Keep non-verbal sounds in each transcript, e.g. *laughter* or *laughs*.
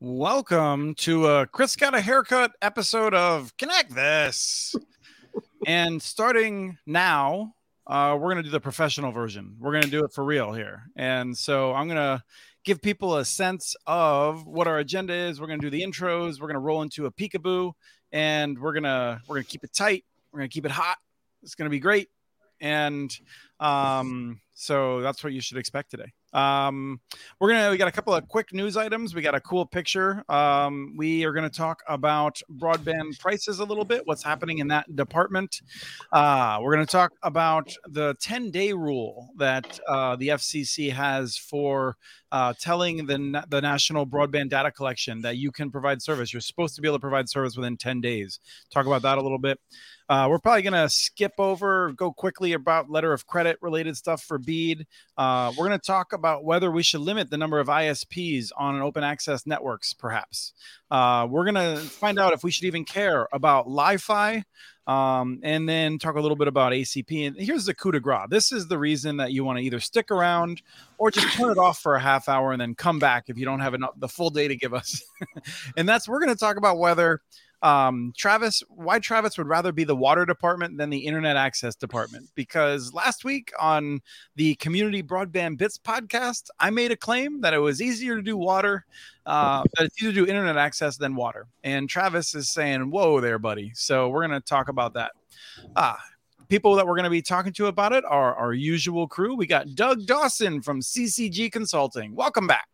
Welcome to a Chris Got a Haircut episode of Connect This. and starting now, uh, we're going to do the professional version. We're going to do it for real here. And so I'm going to give people a sense of what our agenda is. We're going to do the intros. We're going to roll into a peekaboo and we're going to we're going to keep it tight. We're going to keep it hot. It's going to be great. And um, so that's what you should expect today. Um, we're gonna we got a couple of quick news items. We got a cool picture. Um, we are gonna talk about broadband prices a little bit. What's happening in that department? Uh, we're gonna talk about the 10 day rule that uh, the FCC has for uh, telling the the national broadband data collection that you can provide service. You're supposed to be able to provide service within 10 days. Talk about that a little bit. Uh, we're probably going to skip over, go quickly about letter of credit related stuff for BEAD. Uh, we're going to talk about whether we should limit the number of ISPs on an open access networks, perhaps. Uh, we're going to find out if we should even care about Li-Fi. Um, and then talk a little bit about ACP. And here's the coup de grace. This is the reason that you want to either stick around or just turn it off for a half hour and then come back if you don't have enough the full day to give us. *laughs* and that's we're going to talk about whether um, Travis, why Travis would rather be the water department than the internet access department. *laughs* Because last week on the Community Broadband Bits podcast, I made a claim that it was easier to do water, uh, that it's easier to do internet access than water. And Travis is saying, Whoa there, buddy. So we're going to talk about that. Ah, people that we're going to be talking to about it are our usual crew. We got Doug Dawson from CCG Consulting. Welcome back.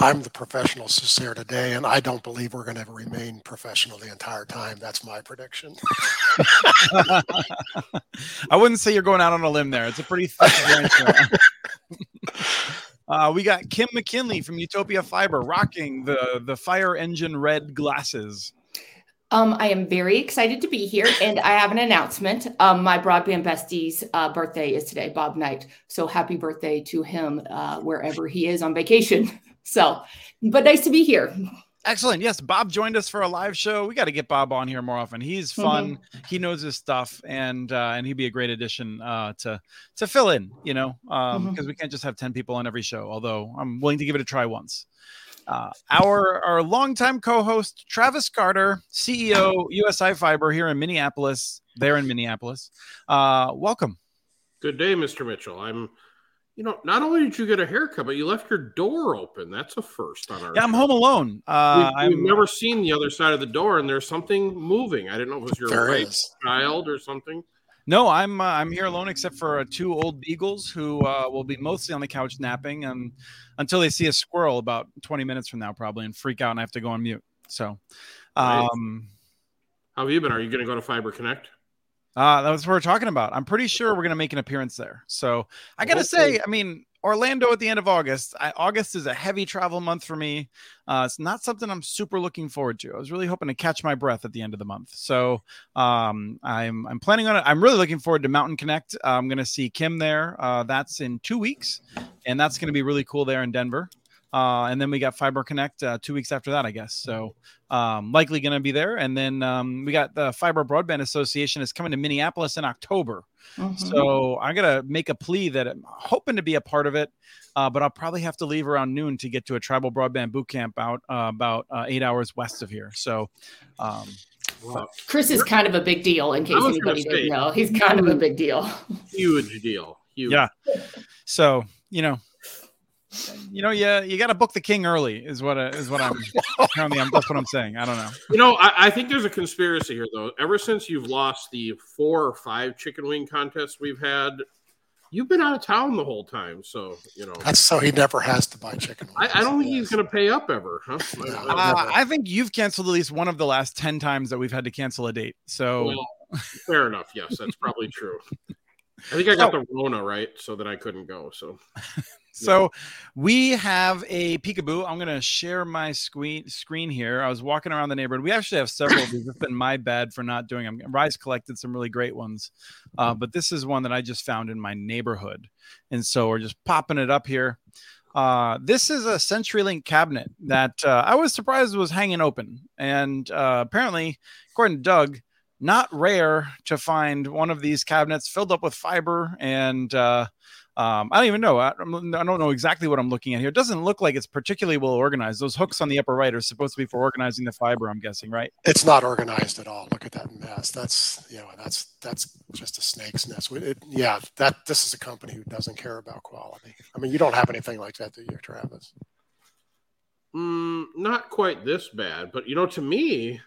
I'm the professional here today, and I don't believe we're going to ever remain professional the entire time. That's my prediction. *laughs* I wouldn't say you're going out on a limb there. It's a pretty thick uh, we got Kim McKinley from Utopia Fiber rocking the the fire engine red glasses. Um, I am very excited to be here, and I have an announcement. Um, my broadband bestie's uh, birthday is today, Bob Knight. So happy birthday to him uh, wherever he is on vacation. *laughs* So, but nice to be here. Excellent. Yes, Bob joined us for a live show. We got to get Bob on here more often. He's mm-hmm. fun. Mm-hmm. He knows his stuff, and uh, and he'd be a great addition uh, to to fill in. You know, because um, mm-hmm. we can't just have ten people on every show. Although I'm willing to give it a try once. Uh, our our longtime co-host Travis Carter, CEO USI Fiber here in Minneapolis. There in Minneapolis. Uh, welcome. Good day, Mr. Mitchell. I'm you know, not only did you get a haircut, but you left your door open. That's a first on our. Yeah, I'm home alone. Uh, we've, we've never seen the other side of the door, and there's something moving. I didn't know if it was your there wife, child, or something. No, I'm uh, I'm here alone, except for uh, two old beagles who uh, will be mostly on the couch napping, and until they see a squirrel about 20 minutes from now, probably, and freak out, and I have to go on mute. So, um, how have you been? Are you going to go to Fiber Connect? Uh, that's what we're talking about. I'm pretty sure we're going to make an appearance there. So I got to say, I mean, Orlando at the end of August. I, August is a heavy travel month for me. Uh, it's not something I'm super looking forward to. I was really hoping to catch my breath at the end of the month. So um, I'm I'm planning on it. I'm really looking forward to Mountain Connect. Uh, I'm going to see Kim there. Uh, that's in two weeks, and that's going to be really cool there in Denver. Uh, and then we got Fiber Connect uh, two weeks after that, I guess. So um, likely going to be there. And then um, we got the Fiber Broadband Association is coming to Minneapolis in October. Mm-hmm. So I'm gonna make a plea that I'm hoping to be a part of it, uh, but I'll probably have to leave around noon to get to a tribal broadband boot camp out uh, about uh, eight hours west of here. So. Um, well, Chris is kind of a big deal in case anybody didn't know. He's kind of a big deal. Huge deal. Huge. Yeah. So, you know, you know, yeah, you, you got to book the king early, is what uh, is what I'm *laughs* apparently I'm, that's what I'm saying. I don't know. You know, I, I, think there's a conspiracy here, though. Ever since you've lost the four or five chicken wing contests we've had, you've been out of town the whole time. So you know, that's so he never has to buy chicken. I, I, don't think he's going to pay up ever. Huh? *laughs* Uh, I think you've canceled at least one of the last ten times that we've had to cancel a date. So well, fair enough. Yes, that's probably true. I think I *laughs* got the Rona right, so that I couldn't go. So so we have a peekaboo. I'm going to share my screen screen here. I was walking around the neighborhood. We actually have several of these. It's been my bad for not doing them. Rise collected some really great ones, uh, but this is one that I just found in my neighborhood, and so we're just popping it up here. Uh, this is a CenturyLink cabinet that uh, I was surprised was hanging open, and uh, apparently, according to Doug, not rare to find one of these cabinets filled up with fiber and uh, Um, I don't even know. I, I'm- don't know exactly what I'm looking at here. It doesn't look like it's particularly well organized. Those hooks on the upper right are supposed to be for organizing the fiber. I'm guessing, right? It's not organized at all. Look at that mess. That's you know that's that's just a snake's nest. We- It, yeah, that this is a company who doesn't care about quality. I mean, you don't have anything like that, do you, Travis? Mm, not quite this bad, but you know, to me,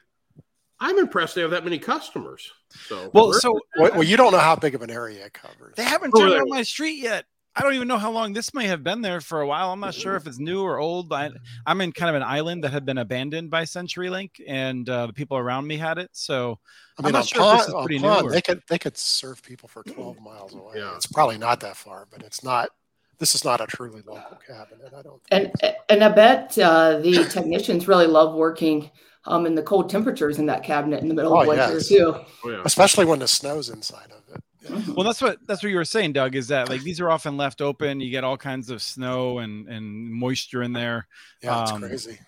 I'm impressed they have that many customers. So Well, so Well, well, you don't know how big of an area it covers. they haven't Oh, turned on my street yet. I don't even know how long this may have been there for a while. I'm not sure if it's new or old. I, I'm in kind of an island that had been abandoned by CenturyLink, and uh, the people around me had it. So I mean, I'm mean, not on sure if this is on pretty new or- they could they could serve people for 12 miles away. Yeah. It's probably not that far, but it's not. This is not a truly local cabinet. I don't. And Think. and I bet uh, the technicians really love working um, in the cold temperatures in that cabinet in the middle of Oh, winter yes. too. oh, yeah. especially when the snow's inside of it. Yeah. Well, that's what that's what you were saying, Doug. Is that like these are often left open? You get all kinds of snow and and moisture in there. Yeah, it's Um, crazy.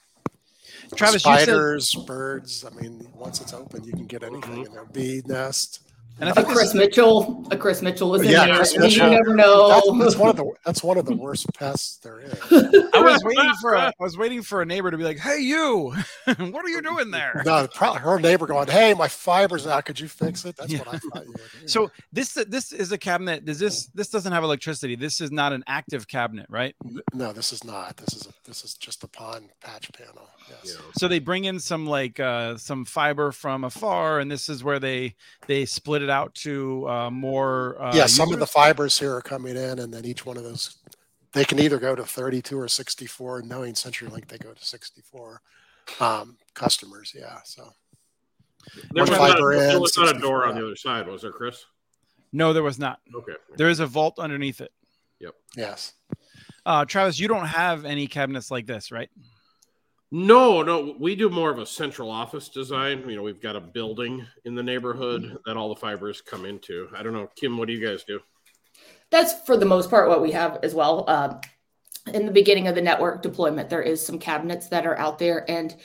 Travis, you said, spiders, birds. I mean, once it's open, you can get anything in there. Bee nest. And I A think this, Chris Mitchell, a Chris Mitchell is in there. Chris and you never know. That's, that's one of the that's one of the worst pests there is. *laughs* I was *laughs* waiting for a, I was waiting for a neighbor to be like, "Hey, you, *laughs* what are you doing there?" No, probably her neighbor going, "Hey, my fiber's out. Could you fix it?" That's what I thought you would. hear. So this this is a cabinet. Does this this doesn't have electricity? This is not an active cabinet, right? no, this is not. This is a, this is just a PON patch panel. Yes. Yeah. So they bring in some like uh, some fiber from afar, and this is where they they split it out to uh, more. Uh, yeah, some of the fibers here are coming in, and then each one of those, they can either go to 32 or 64. Knowing CenturyLink, they go to 64 um, customers. Yeah, so There One was, not, fiber there was not a door on the other side, was there, Chris? No, there was not. Okay. There is a vault underneath it. Yep. Yes, Uh, Travis, you don't have any cabinets like this, right? No, no, we do more of a central office design. You know, we've got a building in the neighborhood that all the fibers come into. I don't know, Kim, what do you guys do? That's for the most part what we have as well. Um, in the beginning of the network deployment, there is some cabinets that are out there, and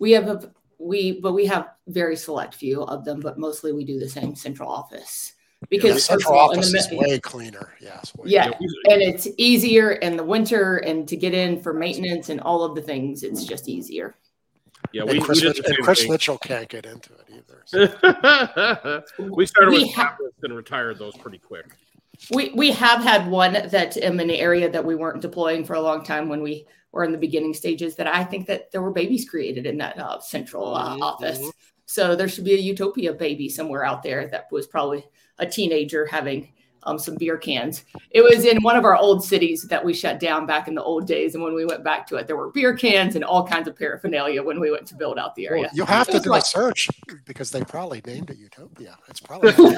we have a we but we have very select few of them, but mostly we do the same central office because the central all, in office the is way cleaner. Yes, way Yeah. cleaner. and it's easier in the winter and to get in for maintenance and all of the things. It's just easier. yeah, And we, Chris, we Mitch- and Chris. Mitchell can't get into it either. so. *laughs* we started We with ha- and retired those pretty quick. We we have had one that in an area that we weren't deploying for a long time when we were in the beginning stages. That I think that there were babies created in that uh, central uh, Mhm, office. So there should be a utopia baby somewhere out there that was probably a teenager having um, some beer cans. It was in one of our old cities that we shut down back in the old days, and when we went back to it, there were beer cans and all kinds of paraphernalia when we went to build out the area. Well, you'll have It to do like- a search because they probably named it Utopia. It's probably *laughs*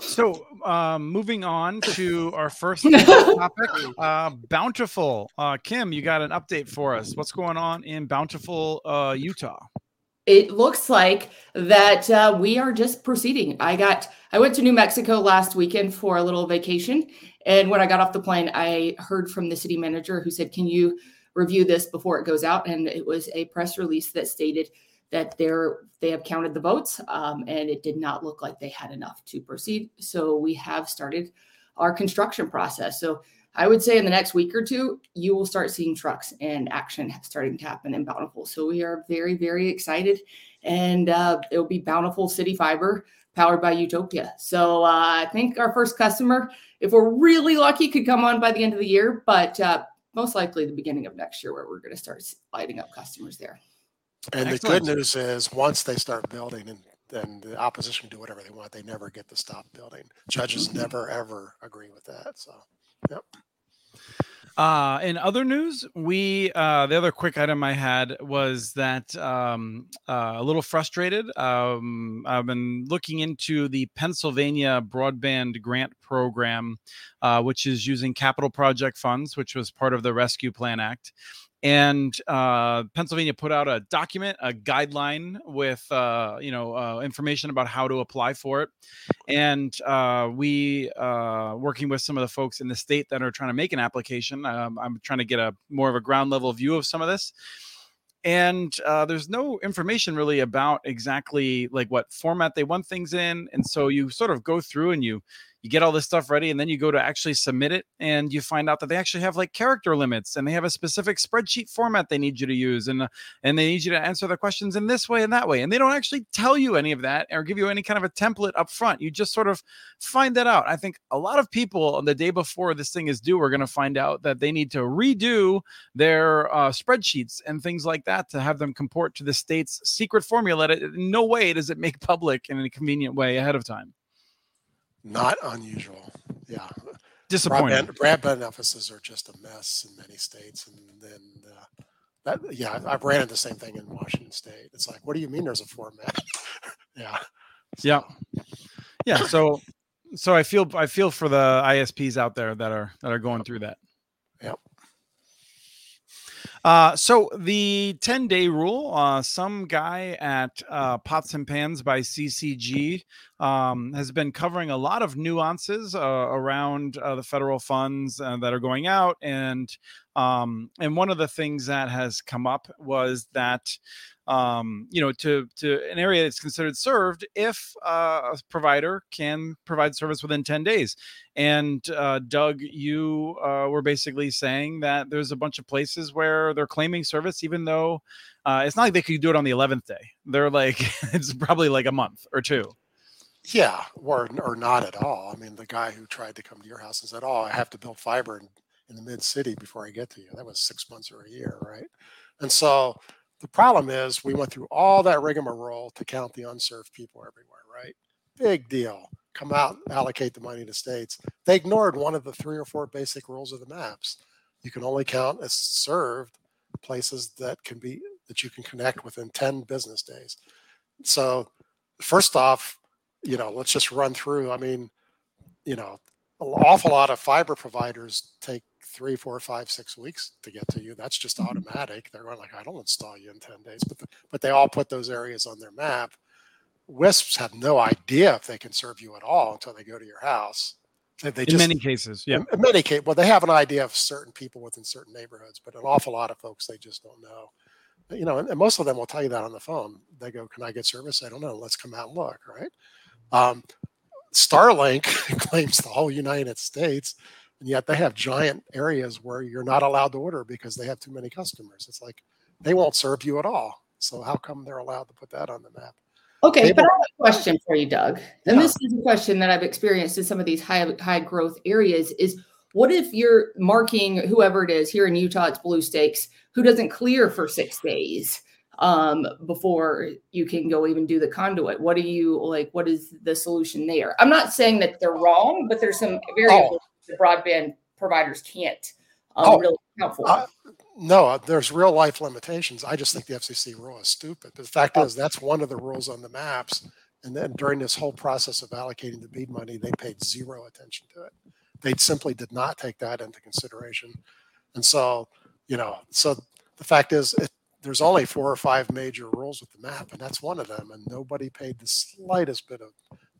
So, um, moving on to our first *laughs* topic, uh, Bountiful. Uh, Kim, you got an update for us. What's going on in Bountiful, uh, Utah? It looks like that uh, we are just proceeding. I got I went to New Mexico last weekend for a little vacation, and when I got off the plane, I heard from the city manager who said, "Can you review this before it goes out?" And it was a press release that stated that they're they have counted the votes, um, and it did not look like they had enough to proceed. So we have started our construction process. So I would say in the next week or two, you will start seeing trucks and action starting to happen in Bountiful. So we are very, very excited. And uh, it'll be Bountiful City Fiber powered by Utopia. So uh, I think our first customer, if we're really lucky, could come on by the end of the year, but uh, most likely the beginning of next year where we're going to start lighting up customers there. And Excellent. the good news is once they start building and then the opposition can do whatever they want, they never get to stop building. Judges never ever agree with that. So Uh, in other news, we uh, the other quick item I had was that um, uh, a little frustrated. Um, I've been looking into the Pennsylvania Broadband Grant Program, uh, which is using capital project funds, which was part of the Rescue Plan Act. And uh, Pennsylvania put out a document, a guideline with uh, you know uh, information about how to apply for it. And uh, we uh, working with some of the folks in the state that are trying to make an application um, i'm trying to get a more of a ground level view of some of this. And uh, there's no information really about exactly like what format they want things in. And so you sort of go through and you you get all this stuff ready, and then you go to actually submit it, and you find out that they actually have like character limits, and they have a specific spreadsheet format they need you to use, and uh, and they need you to answer the questions in this way and that way, and they don't actually tell you any of that or give you any kind of a template up front. You just sort of find that out. I think a lot of people on the day before this thing is due are going to find out that they need to redo their uh, spreadsheets and things like that to have them comport to the state's secret formula. In no way does it make *laughs* public in a convenient way ahead of time. Not unusual. Yeah. Disappointing. Broadband, broadband offices are just a mess in many states, and then uh, that yeah, I've ran into the same thing in Washington State. It's like, what do you mean there's a format? *laughs* yeah. Yeah. Yeah. So so I feel I feel for the ISPs out there that are that are going through that. Yep. Uh, so the 10 day rule, uh, some guy at uh, Pots and Pans by CCG um, has been covering a lot of nuances uh, around uh, the federal funds uh, that are going out. And um, and one of the things that has come up was that um, you know, to to an area that's considered served if uh, a provider can provide service within 10 days. And uh, Doug, you uh, were basically saying that there's a bunch of places where they're claiming service, even though uh, it's not like they could do it on the 11th day. They're like, *laughs* it's probably like a month or two. Yeah, or or not at all. I mean, the guy who tried to come to your house and said, "Oh, I have to build fiber in, in the mid city before I get to you." That was six months or a year, right? And so the problem is we went through all that rigmarole to count the unserved people everywhere, right? Big deal. Come out, allocate the money to states. They ignored one of the three or four basic rules of the maps. You can only count as served places that can be that you can connect within 10 business days. So first off, you know, let's just run through. I mean, you know, an awful lot of fiber providers take three, four, five, six weeks to get to you. That's just mm-hmm. automatic. They're going like, I don't install you in 10 days, but, the, but they all put those areas on their map. WISPs have no idea if they can serve you at all until they go to your house. They, they just, in many cases, yeah. In many cases, well, they have an idea of certain people within certain neighborhoods, but an awful lot of folks they just don't know. You know, and, and most of them will tell you that on the phone. They go, "Can I get service?" I don't know. Let's come out and look. Right. Um, Starlink *laughs* claims the whole United States and yet they have giant areas where you're not allowed to order because they have too many customers. It's like they won't serve you at all. So how come they're allowed to put that on the map? Okay, Able- but I have a question for you, Doug. And yeah. this is a question that I've experienced in some of these high high growth areas is what if you're marking whoever it is here in Utah, it's blue stakes, who doesn't clear for six days um, before you can go even do the conduit? What do you like? What is the solution there? I'm not saying that they're wrong, but there's some variables oh the broadband providers can't um, oh, really account for. No, uh, there's real life limitations. I just think the FCC rule is stupid. But the fact oh. is, that's one of the rules on the maps. And then during this whole process of allocating the BEAD money, they paid zero attention to it. They simply did not take that into consideration. And so, you know, so the fact is, it, there's only four or five major rules with the map, and that's one of them. And nobody paid the slightest bit of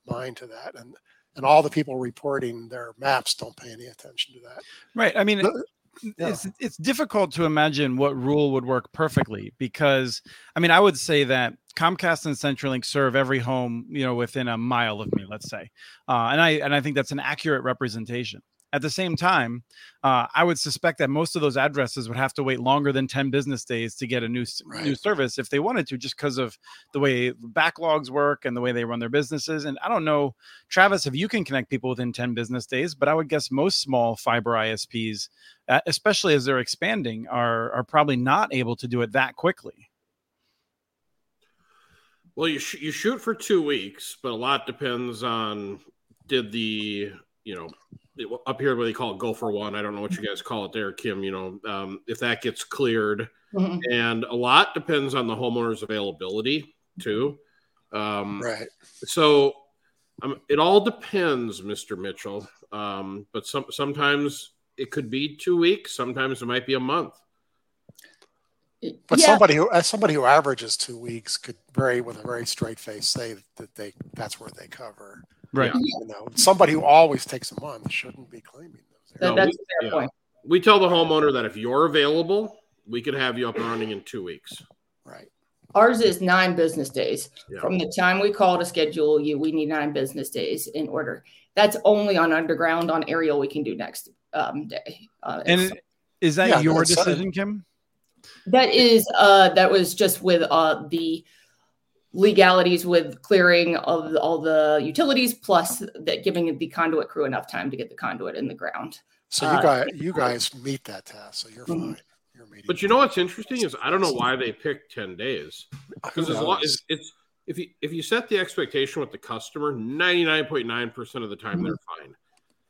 mind to that. And and all the people reporting their maps don't pay any attention to that. Right. I mean, yeah. it's it's difficult to imagine what rule would work perfectly because I mean, I would say that Comcast and CenturyLink serve every home, you know, within a mile of me, let's say, uh, and I and I think that's an accurate representation. At the same time, uh, I would suspect that most of those addresses would have to wait longer than 10 business days to get a new right. new service if they wanted to, just because of the way backlogs work and the way they run their businesses. And I don't know, Travis, if you can connect people within 10 business days, but I would guess most small fiber ISPs, uh, especially as they're expanding, are are probably not able to do it that quickly. Well, you sh- you shoot for two weeks, but a lot depends on did the you know up here what they call it Gopher One. I don't know what you guys call it there kim you know um, if that gets cleared. Mm-hmm. and a lot depends on the homeowner's availability too. Um, right. so um, it all depends mr mitchell. Um, but some sometimes it could be two weeks sometimes it might be a month. But yeah. somebody who as somebody who averages two weeks could very with a very straight face. Say that they that's where they cover Right. You know, somebody who always takes a month shouldn't be claiming those. No, that's we, fair yeah. point. We tell the homeowner that if you're available, we could have you up and running in two weeks. Right. Ours is nine business days. Yeah. From the time we call to schedule you, we need nine business days in order. That's only on underground. On aerial, we can do next um, day. Uh, And it's- it- is that Yeah, your that's, uh, decision, Kim? that is uh, that was just with uh, the legalities with clearing of all the utilities, plus that giving the conduit crew enough time to get the conduit in the ground. So you Uh, guys, you guys meet that task, so you're Mhm. fine. You're meeting. But you know what's interesting is I don't know why they picked ten days because Who as long knows? it's if you if you set the expectation with the customer, ninety nine point nine percent of the time they're fine.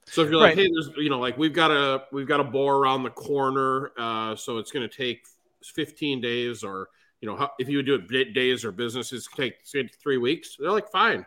So if you're like, Right. hey, there's you know, like we've got a we've got a bore around the corner, uh, so it's going to take fifteen days, or you know, how, if you would do it days or businesses take three weeks, they're like fine.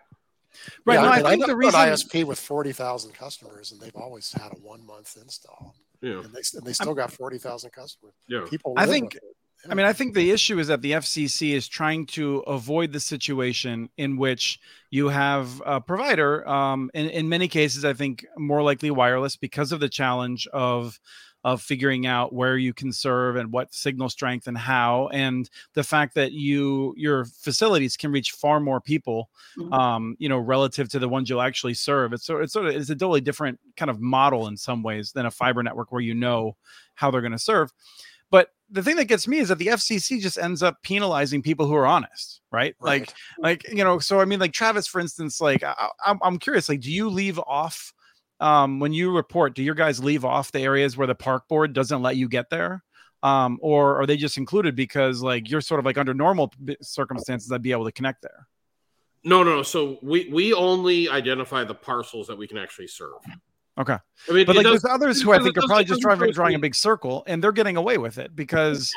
Right. Yeah, no, I mean, think know the an reason. ISP with forty thousand customers, and they've always had a one month install, Yeah, and they and they still got forty thousand customers. yeah. People, I think- with it. I mean, I think the issue is that the FCC is trying to avoid the situation in which you have a provider, um, in, in many cases, I think more likely wireless because of the challenge of of figuring out where you can serve and what signal strength and how, and the fact that you your facilities can reach far more people, Mhm. um, you know, relative to the ones you'll actually serve. It's sort it's sort of it's a totally different kind of model in some ways than a fiber network where you know how they're going to serve. But the thing that gets me is that the FCC just ends up penalizing people who are honest, right? Like, Right. like you know. So I mean, like Travis, for instance, like I, I'm, I'm curious, like, do you leave off um, when you report? Do your guys leave off the areas where the park board doesn't let you get there? Um, or are they just included because like you're sort of like under normal circumstances I'd be able to connect there? No, no. no. So we we only identify the parcels that we can actually serve. Okay. I mean, But like does- there's others who I think are probably just driving drawing a big circle and they're getting away with it because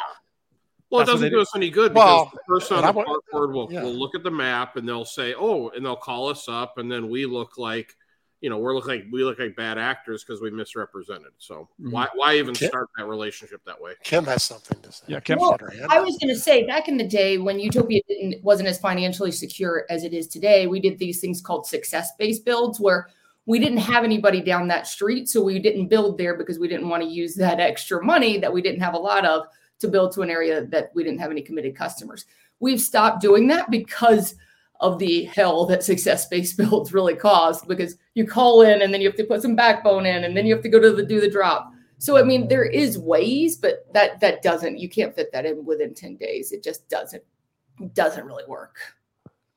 Well, it That's what doesn't do do. us any good because Well, the person on the park board will, yeah. will look at the map and they'll say, "Oh," and they'll call us up, and then we look like, you know, we're look like we look like bad actors because we misrepresented. So Mhm. why why even Okay. start that relationship that way? Kim has something to say. Yeah, Kim. Well, Had her hand I was going to say back in the day when Utopia didn't, wasn't as financially secure as it is today, we did these things called success based builds where we didn't have anybody down that street. So we didn't build there because we didn't want to use that extra money that we didn't have a lot of to build to an area that we didn't have any committed customers. We've stopped doing that because of the hell that success based *laughs* builds really cause because you call in and then you have to put some backbone in and then you have to go to the do the drop. So I mean, there is ways, but that that doesn't. You can't fit that in within ten days. It just doesn't doesn't really work.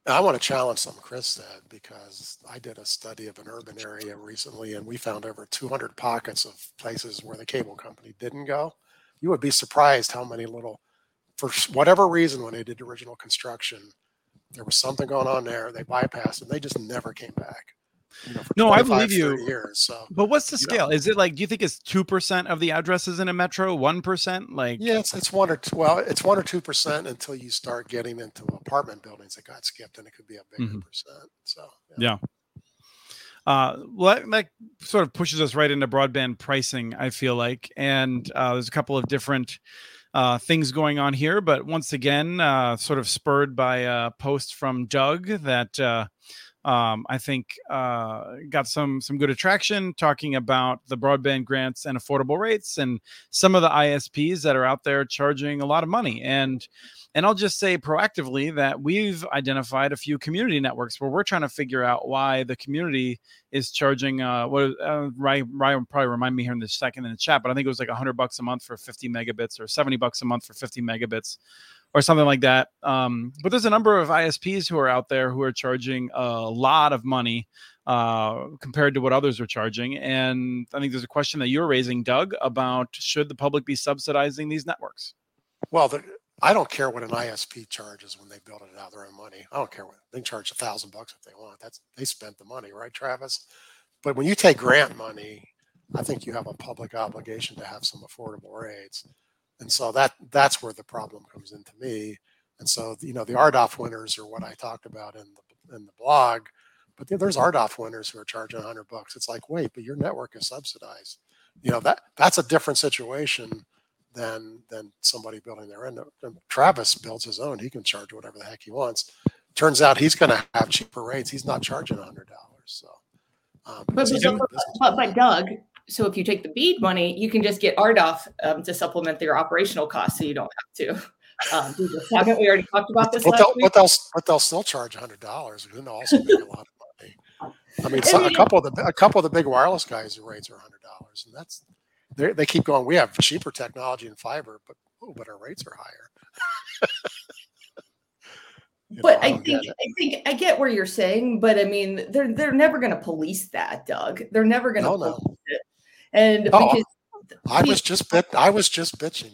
I want to challenge something Chris said because I did a study of an urban area recently and we found over 200 pockets of places where the cable company didn't go. You would be surprised how many little, for whatever reason, when they did original construction, there was something going on there. They bypassed and they just never came back. You know, No, I believe you. Years, so But what's the You know. scale? Is it like do you think it's two percent of the addresses in a metro, one percent? Like yeah, it's, it's one or two, well, it's one or two percent until you start getting into apartment buildings that got skipped, and it could be a bigger Mhm. percent. So Yeah. Uh, well, that, that sort of pushes us right into broadband pricing. I feel like, and uh, there's a couple of different uh, things going on here, but once again, uh, sort of spurred by a post from Doug that uh, um, I think uh, got some some good attraction, talking about the broadband grants and affordable rates, and some of the ISPs that are out there charging a lot of money. And and I'll just say proactively that we've identified a few community networks where we're trying to figure out why the community is charging. Uh, what uh, Ryan, Ryan probably remind me here in the second in the chat, but I think it was like 100 bucks a month for 50 megabits or 70 bucks a month for 50 megabits or something like that. Um, but there's a number of ISPs who are out there who are charging a lot of money uh, compared to what others are charging. And I think there's a question that you're raising, Doug, about should the public be subsidizing these networks? Well, the, I don't care what an ISP charges when they build it out of their own money. I don't care what they charge a thousand bucks if they want. That's they spent the money, right, Travis? But when you take grant money, I think you have a public obligation to have some affordable rates, and so that that's where the problem comes into me. And so you know the RDOF winners are what I talked about in the in the blog, but there's RDOF winners who are charging hundred bucks. It's like, wait, but your network is subsidized. You know that that's a different situation than than somebody building their own. Travis builds his own; he can charge whatever the heck he wants. Turns out he's going to have cheaper rates. He's not charging hundred dollars. So, um, But, but, but, but. Doug, so if you take the bead money, you can just get RDOF um, to supplement their operational costs, so you don't have to. um. Haven't we already talked about this But they'll, but they'll but they'll still charge hundred dollars. Then they'll also make a lot of money. I mean, *laughs* so, a couple of the a couple of the big wireless guys' rates are hundred dollars, and that's they they keep going. We have cheaper technology and fiber, but oh, but our rates are higher. *laughs* You know, But I get think. I think I get where you're saying, but I mean they're they're never going to police that, Doug. They're never going to No, no. it, and Oh, because I was just bit. I was just bitching.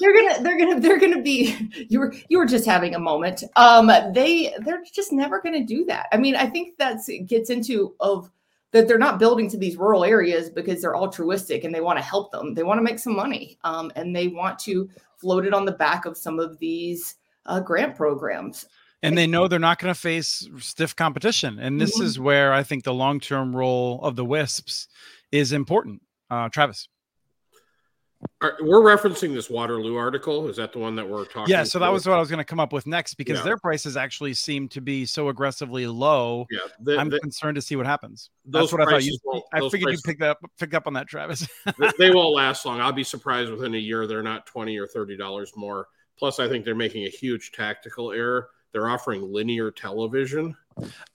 they're gonna they're gonna they're gonna be you were you were just having a moment. Um, they they're just never going to do that. I mean, I think that's it gets into of that they're not building to these rural areas because they're altruistic and they want to help them. They want to make some money, um, and they want to float it on the back of some of these uh, grant programs. And they know they're not going to face stiff competition. And this Mhm. is where I think the long term role of the Wisps is important. Uh, Travis. Are- we're referencing this Waterloo article. Is that the one that we're talking? Yeah, so that was what I was going to come up with next because Yeah. their prices actually seem to be so aggressively low. yeah. the- I'm the- concerned to see what happens. That's what I thought. You, I figured prices- you picked up picked up on that, Travis. they- *laughs* they won't last long. I'll be surprised within a year they're not twenty or thirty dollars more. Plus, I think they're making a huge tactical error. They're offering linear television.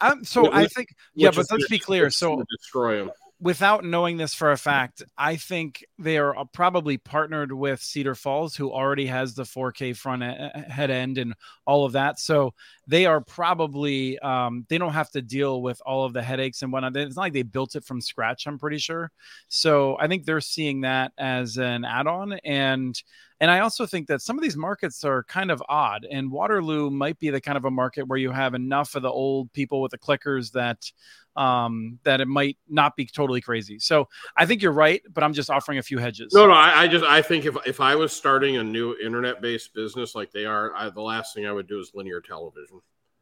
um, so Which- I think, yeah, but let's be clear. So destroy them. without knowing this for a fact, I think they are uh, probably partnered with Cedar Falls, who already has the 4K front e- head end and all of that. So they are probably um, they don't have to deal with all of the headaches and whatnot. It's not like they built it from scratch. I'm pretty sure. So I think they're seeing that as an add-on and. And I also think that some of these markets are kind of odd, and Waterloo might be the kind of a market where you have enough of the old people with the clickers that um, that it might not be totally crazy. So I think you're right, but I'm just offering a few hedges. No, no. I, I just I think if if I was starting a new internet based business like they are, I, the last thing I would do is linear television.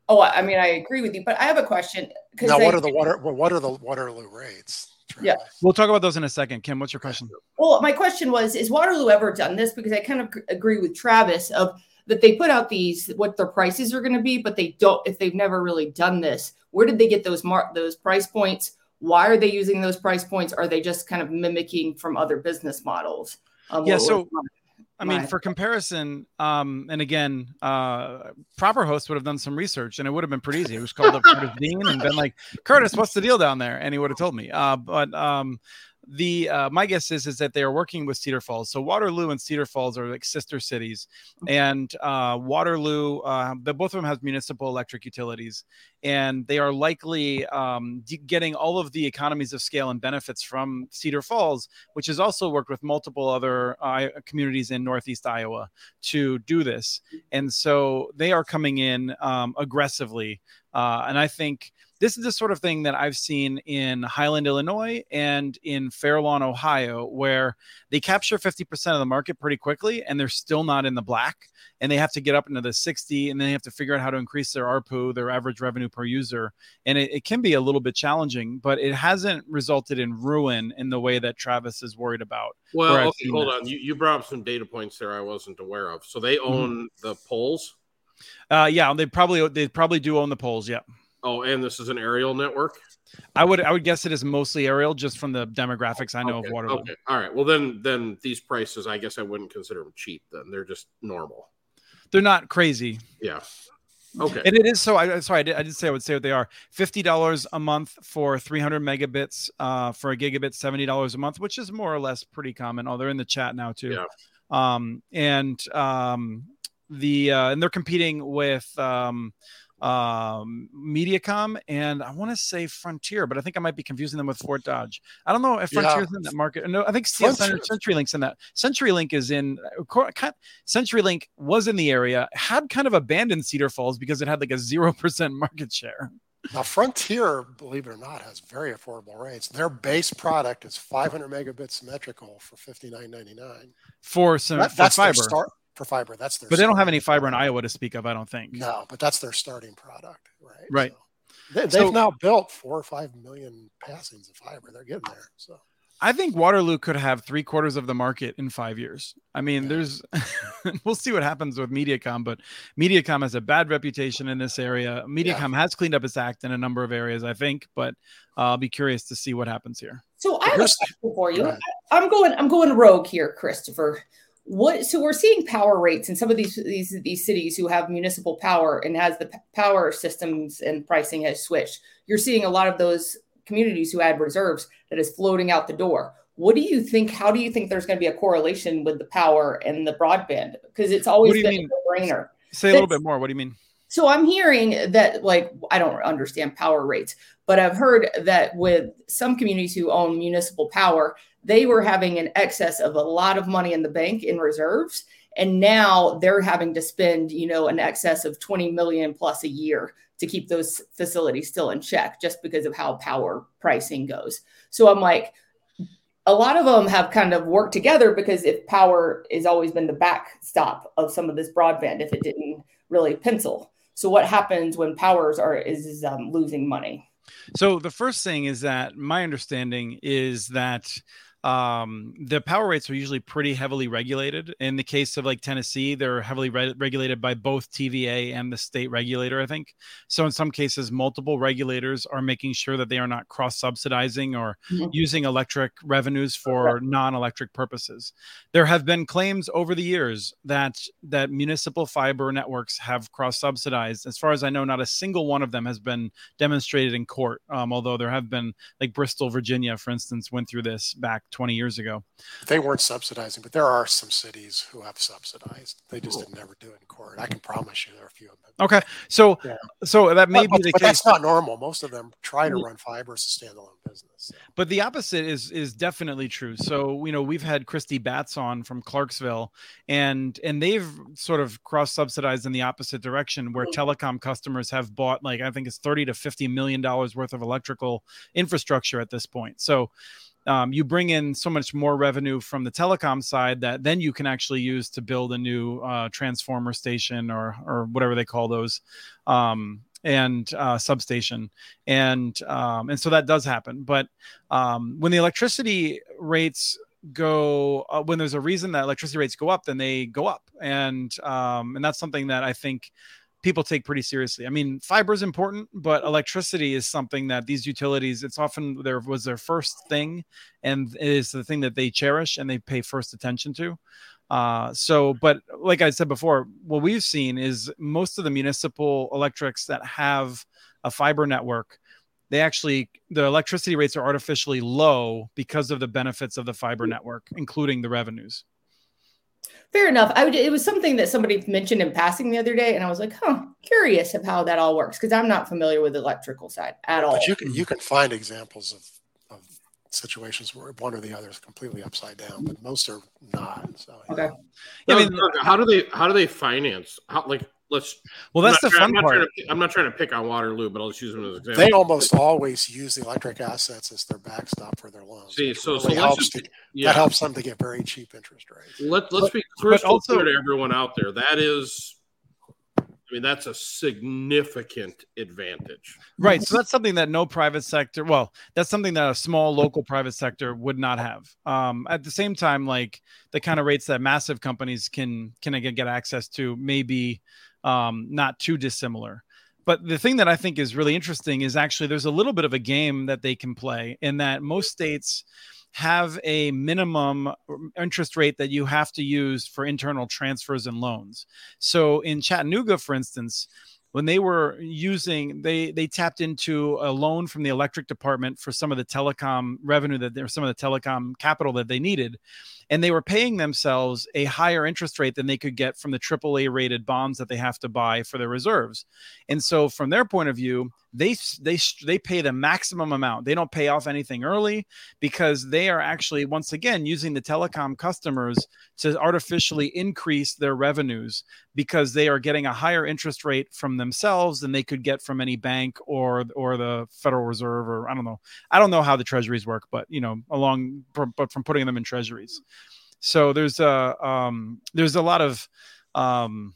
Oh, I I mean, I agree with you, but I have a question. Now, I- what are the water? well, What are the Waterloo rates? Yeah. We'll talk about those in a second. Kim, what's your question? Well, my question was: Is Waterloo ever done this? Because I kind of agree with Travis of that they put out these what their prices are going to be, but they don't. If they've never really done this, where did they get those mark those price points? Why are they using those price points? Are they just kind of mimicking from other business models? Um, Yeah, so- I mean, Right. for comparison, um, and again, uh, proper host would have done some research, and it would have been pretty easy. It was called up Curtis Dean and been like, "Curtis, what's the deal down there?" And he would have told me. Uh, but um, the uh, my guess is is that they are working with Cedar Falls. So Waterloo and Cedar Falls are like sister cities, and uh, Waterloo, uh, the both of them have municipal electric utilities, and they are likely um, d- getting all of the economies of scale and benefits from Cedar Falls, which has also worked with multiple other uh, communities in Northeast Iowa to do this, and so they are coming in um, aggressively, uh, and I think this is the sort of thing that I've seen in Highland, Illinois, and in Fairlawn, Ohio, where they capture 50% of the market pretty quickly and they're still not in the black. And they have to get up into the 60 and then they have to figure out how to increase their ARPU, their average revenue per user. And it, it can be a little bit challenging, but it hasn't resulted in ruin in the way that Travis is worried about. Well, okay, hold that. on. You, you brought up some data points there I wasn't aware of. So they Mm-hmm. own the poles. Uh, yeah, they probably they probably do own the poles. Yeah, Oh, and this is an aerial network. I would I would guess it is mostly aerial, just from the demographics I know okay. of Waterloo. Okay. All right. Well, then, then these prices, I guess I wouldn't consider them cheap. Then they're just normal. They're not crazy. Yeah. Okay. And it is so. I sorry, I did, I did say I would say what they are. Fifty dollars a month for three hundred megabits. Uh, for a gigabit, seventy dollars a month, which is more or less pretty common. Oh, they're in the chat now too. Yeah. Um, and um, the uh, and they're competing with um, um mediacom and i want to say frontier but i think i might be confusing them with fort *laughs* dodge i don't know if Yeah. frontier's in that market no i think Frontier- centurylink's in that centurylink is in centurylink was in the area had kind of abandoned cedar falls because it had like a 0% market share Now, Frontier, believe it or not, has very affordable rates. Their base product is 500 megabits symmetrical for 59.99. for some That, for that's fiber their start for fiber. That's their. but they don't have any fiber in iowa to speak of i don't think No, but that's their starting product, right? Right. So they, they've So- now built four or five million passings of fiber. They're getting there. So I think Waterloo could have three quarters of the market in five years. I mean, Yeah. there's, *laughs* we'll see what happens with MediaCom, but MediaCom has a bad reputation in this area. MediaCom has cleaned up its act in a number of areas, I think, but uh, I'll be curious to see what happens here. So I have a question for you. Go. I'm going. I'm going rogue here, Christopher. What so we're seeing power rates in some of these these these cities who have municipal power and has the p- power systems and pricing has switched. You're seeing a lot of those communities who had reserves that is floating out the door. What do you think how do you think there's going to be a correlation with the power and the broadband? Because it's always been a brainer say a little bit more what do you mean? So I'm hearing that, like, I don't understand power rates, but I've heard that with some communities who own municipal power, they were having an excess of a lot of money in the bank in reserves. And now they're having to spend, you know, an excess of 20 million plus a year to keep those facilities still in check just because of how power pricing goes. So I'm like, a lot of them have kind of worked together because if power has always been the backstop of some of this broadband, if it didn't really pencil. So what happens when powers are is, is um, losing money? So the first thing is that my understanding is that um, the power rates are usually pretty heavily regulated. In the case of like Tennessee, they're heavily re- regulated by both TVA and the state regulator, I think. So in some cases, multiple regulators are making sure that they are not cross subsidizing or mm-hmm. using electric revenues for non-electric purposes. There have been claims over the years that that municipal fiber networks have cross subsidized. As far as I know, not a single one of them has been demonstrated in court. Um, although there have been, like Bristol, Virginia, for instance, went through this back 20 years ago. They weren't subsidizing, but there are some cities who have subsidized. They just didn't never do it in court. I can promise you there are a few of them. Okay. So, yeah. so that may but, be the but case. that's not normal. Most of them try to mm-hmm. run fiber as a standalone business. So. But the opposite is is definitely true. So, you know, we've had Christy Batts on from Clarksville and and they've sort of cross subsidized in the opposite direction where telecom customers have bought like I think it's 30 to 50 million dollars worth of electrical infrastructure at this point. So, um, you bring in so much more revenue from the telecom side that then you can actually use to build a new uh, transformer station or or whatever they call those um, and uh, substation and um, and so that does happen but um, when the electricity rates go uh, when there's a reason that electricity rates go up then they go up and um, and that's something that i think people take pretty seriously. I mean, fiber is important, but electricity is something that these utilities, it's often there was their first thing and is the thing that they cherish and they pay first attention to. Uh, so, but like I said before, what we've seen is most of the municipal electrics that have a fiber network, they actually, the electricity rates are artificially low because of the benefits of the fiber network, including the revenues. Fair enough. I would, it was something that somebody mentioned in passing the other day, and I was like, "Huh, curious of how that all works," because I'm not familiar with the electrical side at all. But you can you can find examples of, of situations where one or the other is completely upside down, but most are not. So okay. Yeah, I mean, how do they how do they finance? How like let's. Well, that's the fun I'm part. To, I'm not trying to pick on Waterloo, but I'll just use them as an example. They almost always use the electric assets as their backstop for their loans. See, so, really so helps just, to, yeah. that helps them to get very cheap interest rates. Let Let's be crystal also, clear to everyone out there. That is. I mean, that's a significant advantage. Right. So that's something that no private sector, well, that's something that a small local private sector would not have. Um, at the same time, like the kind of rates that massive companies can can again get access to maybe um, not too dissimilar. But the thing that I think is really interesting is actually there's a little bit of a game that they can play in that most states have a minimum interest rate that you have to use for internal transfers and loans. So in Chattanooga, for instance, when they were using they they tapped into a loan from the electric department for some of the telecom revenue that there some of the telecom capital that they needed and they were paying themselves a higher interest rate than they could get from the AAA rated bonds that they have to buy for their reserves. And so, from their point of view, they they they pay the maximum amount. They don't pay off anything early because they are actually once again using the telecom customers to artificially increase their revenues because they are getting a higher interest rate from themselves than they could get from any bank or or the Federal Reserve or I don't know. I don't know how the treasuries work, but you know, along but from putting them in treasuries. So there's a um, there's a lot of um,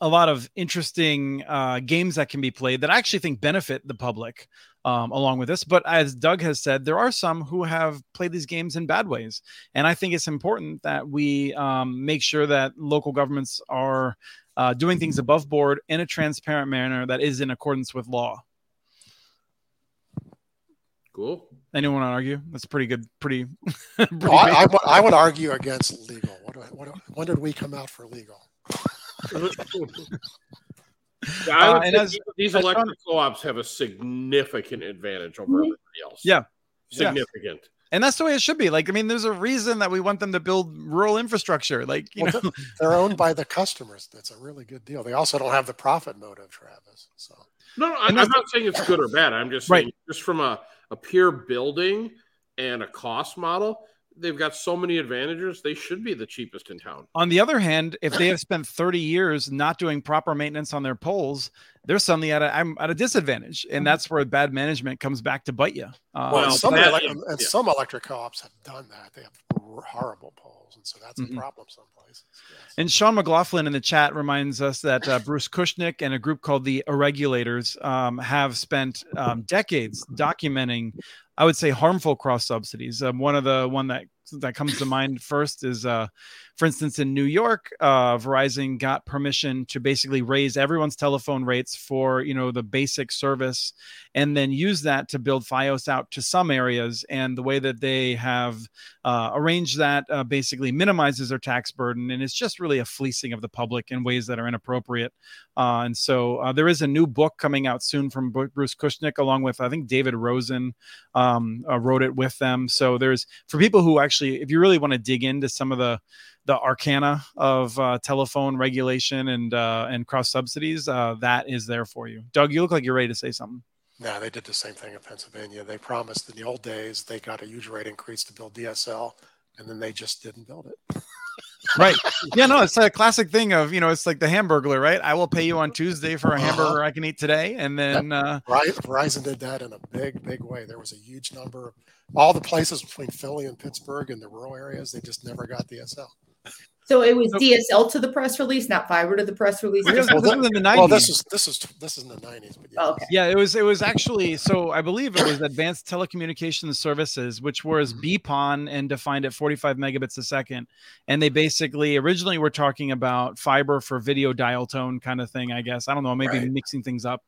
a lot of interesting uh, games that can be played that I actually think benefit the public um, along with this. But as Doug has said, there are some who have played these games in bad ways, and I think it's important that we um, make sure that local governments are uh, doing things above board in a transparent manner that is in accordance with law. Cool. Anyone want to argue? That's pretty good. Pretty. *laughs* pretty I, I, would, I, *laughs* would argue against legal. What do What, when did we come out for legal? *laughs* Yeah, I Uh, would and as- these- these as electric co-ops have a significant advantage over Mhm. everybody else. Yeah. Yeah. significant. And that's the way it should be. Like, I mean, there's a reason that we want them to build rural infrastructure. Like, you Well, know, They're owned by the customers. That's a really good deal. They also don't have the profit motive, Travis. So No, no I, And I'm not saying it's good or bad. I'm just Right. saying, just from a, a pure building and a cost model, they've got so many advantages. They should be the cheapest in town. on the other hand, if they have spent 30 years not doing proper maintenance on their poles, they're suddenly at a I'm at a disadvantage, and that's where bad management comes back to bite you. Uh, well, Well, some that- elec- and yeah. some electric co-ops have done that. They have horrible poles, and so that's Mhm. a problem some places. Yes. And Sean McLaughlin in the chat reminds us that uh, Bruce Kushnick and a group called the Irregulators um, have spent um, decades documenting, I would say, harmful cross subsidies. Um, one of the one that that comes to mind first is, uh, for instance, in New York, uh, Verizon got permission to basically raise everyone's telephone rates for you know the basic service, and then use that to build FiOS out to some areas. And the way that they have uh, arranged that uh, basically minimizes their tax burden, and it's just really a fleecing of the public in ways that are inappropriate. Uh, and so uh, there is a new book coming out soon from Bruce Kushnick, along with I think David Rosen um, uh, wrote it with them. So there's for people who actually, if you really want to dig into some of the the arcana of uh, telephone regulation and uh, and cross subsidies, uh, that is there for you. Doug, you look like you're ready to say something. Yeah, they did the same thing in Pennsylvania. They promised in the old days they got a huge rate increase to build DSL, and then they just didn't build it. *laughs* right yeah no it's a classic thing of you know it's like the hamburglar right i will pay you on tuesday for a Uh-huh. hamburger i can eat today and then uh Right? Verizon did that in a big, big way. There was a huge number of all the places between Philly and Pittsburgh and the rural areas. They just never got DSL. So it was DSL to the press release, not fiber to the press release. Because Well, this was in the 90s. Well, this is this is this is in the nineties, but yeah. Oh, okay. yeah it was it was actually so i believe it was advanced telecommunications services which was mm-hmm. bpon and defined at 45 megabits a second and they basically originally were talking about fiber for video dial tone kind of thing i guess i don't know maybe Right. mixing things up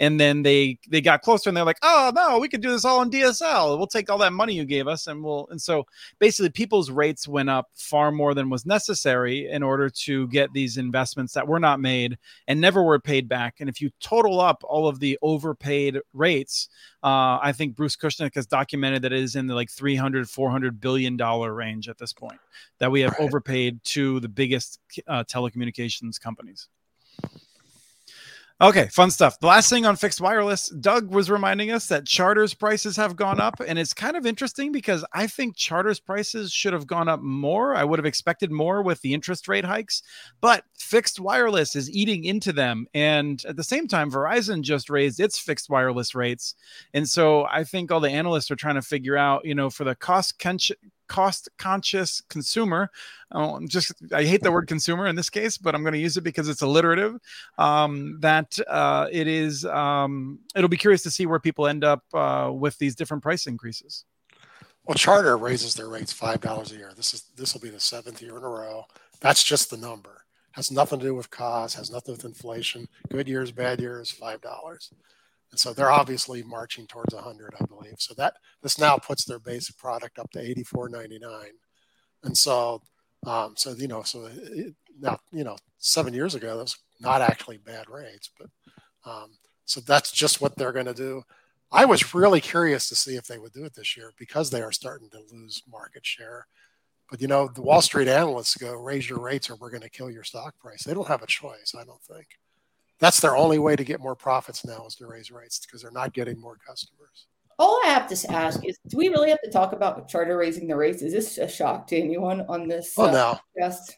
and then they they got closer and they're like oh no we could do this all on dsl we'll take all that money you gave us and we'll and so basically people's rates went up far more than was necessary in order to get these investments that were not made and never were paid back. And if you total up all of the overpaid rates, uh, I think Bruce Kushnick has documented that it is in the like 300, 400 billion dollar range at this point that we have Right. overpaid to the biggest uh, telecommunications companies. Okay, fun stuff. The last thing on fixed wireless, Doug was reminding us that charters prices have gone up. And it's kind of interesting because I think charters prices should have gone up more. I would have expected more with the interest rate hikes, but fixed wireless is eating into them. And at the same time, Verizon just raised its fixed wireless rates. And so I think all the analysts are trying to figure out, you know, for the cost cost conscious consumer oh, just i hate the word consumer in this case but i'm going to use it because it's alliterative um, that uh, it is um, it'll be curious to see where people end up uh, with these different price increases Well, Charter raises their rates five dollars a year. This is this will be the seventh year in a row. That's just the number. Has nothing to do with cost. Has nothing with inflation. Good years, bad years, five dollars. And so they're obviously marching towards a hundred, I believe. So that this now puts their basic product up to eighty four ninety nine. And so, um, so you know, so it, now you know, seven years ago, that was not actually bad rates, but um, so that's just what they're going to do. I was really curious to see if they would do it this year because they are starting to lose market share. But you know, the Wall Street analysts go, raise your rates or we're going to kill your stock price. They don't have a choice, I don't think. That's their only way to get more profits now is to raise rates because they're not getting more customers. All I have to ask is, do we really have to talk about Charter raising the rates? Is this a shock to anyone on this? Oh, uh, now, podcast?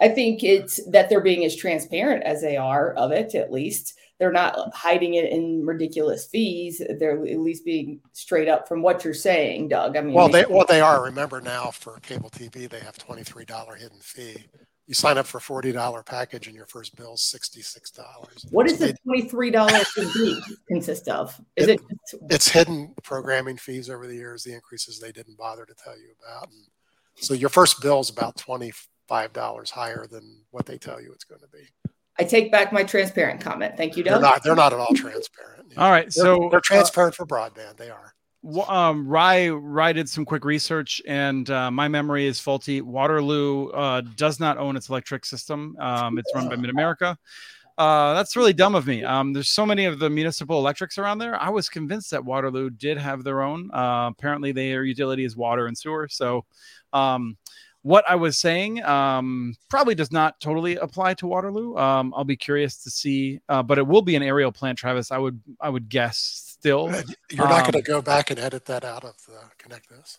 I think it's that they're being as transparent as they are of it, at least. They're not hiding it in ridiculous fees. They're at least being straight up from what you're saying, Doug. I mean, well, they well they are. Remember now for cable TV, they have twenty three dollar hidden fee. You sign up for forty dollar package, and your first bill is sixty six dollars. what does so the twenty-three dollars consist of? Is it, it's hidden programming fees over the years, the increases they didn't bother to tell you about. And so your first bill is about $25 higher than what they tell you it's going to be. I take back my transparent comment. Thank you, Doug. They're not, they're not at all transparent. all right They're, so they're uh, transparent for broadband. They are. Um, Rye Rye did some quick research, and uh, my memory is faulty. Waterloo uh, does not own its electric system. Um, it's run by Mid America. Uh, that's really dumb of me. Um, there's so many of the municipal electrics around there. I was convinced that Waterloo did have their own. Uh, apparently, their utility is water and sewer. So, um, what I was saying um, probably does not totally apply to Waterloo. Um, I'll be curious to see, uh, but it will be an aerial plant, Travis. I would I would guess still. You're not um, going to go back and edit that out of the connect this.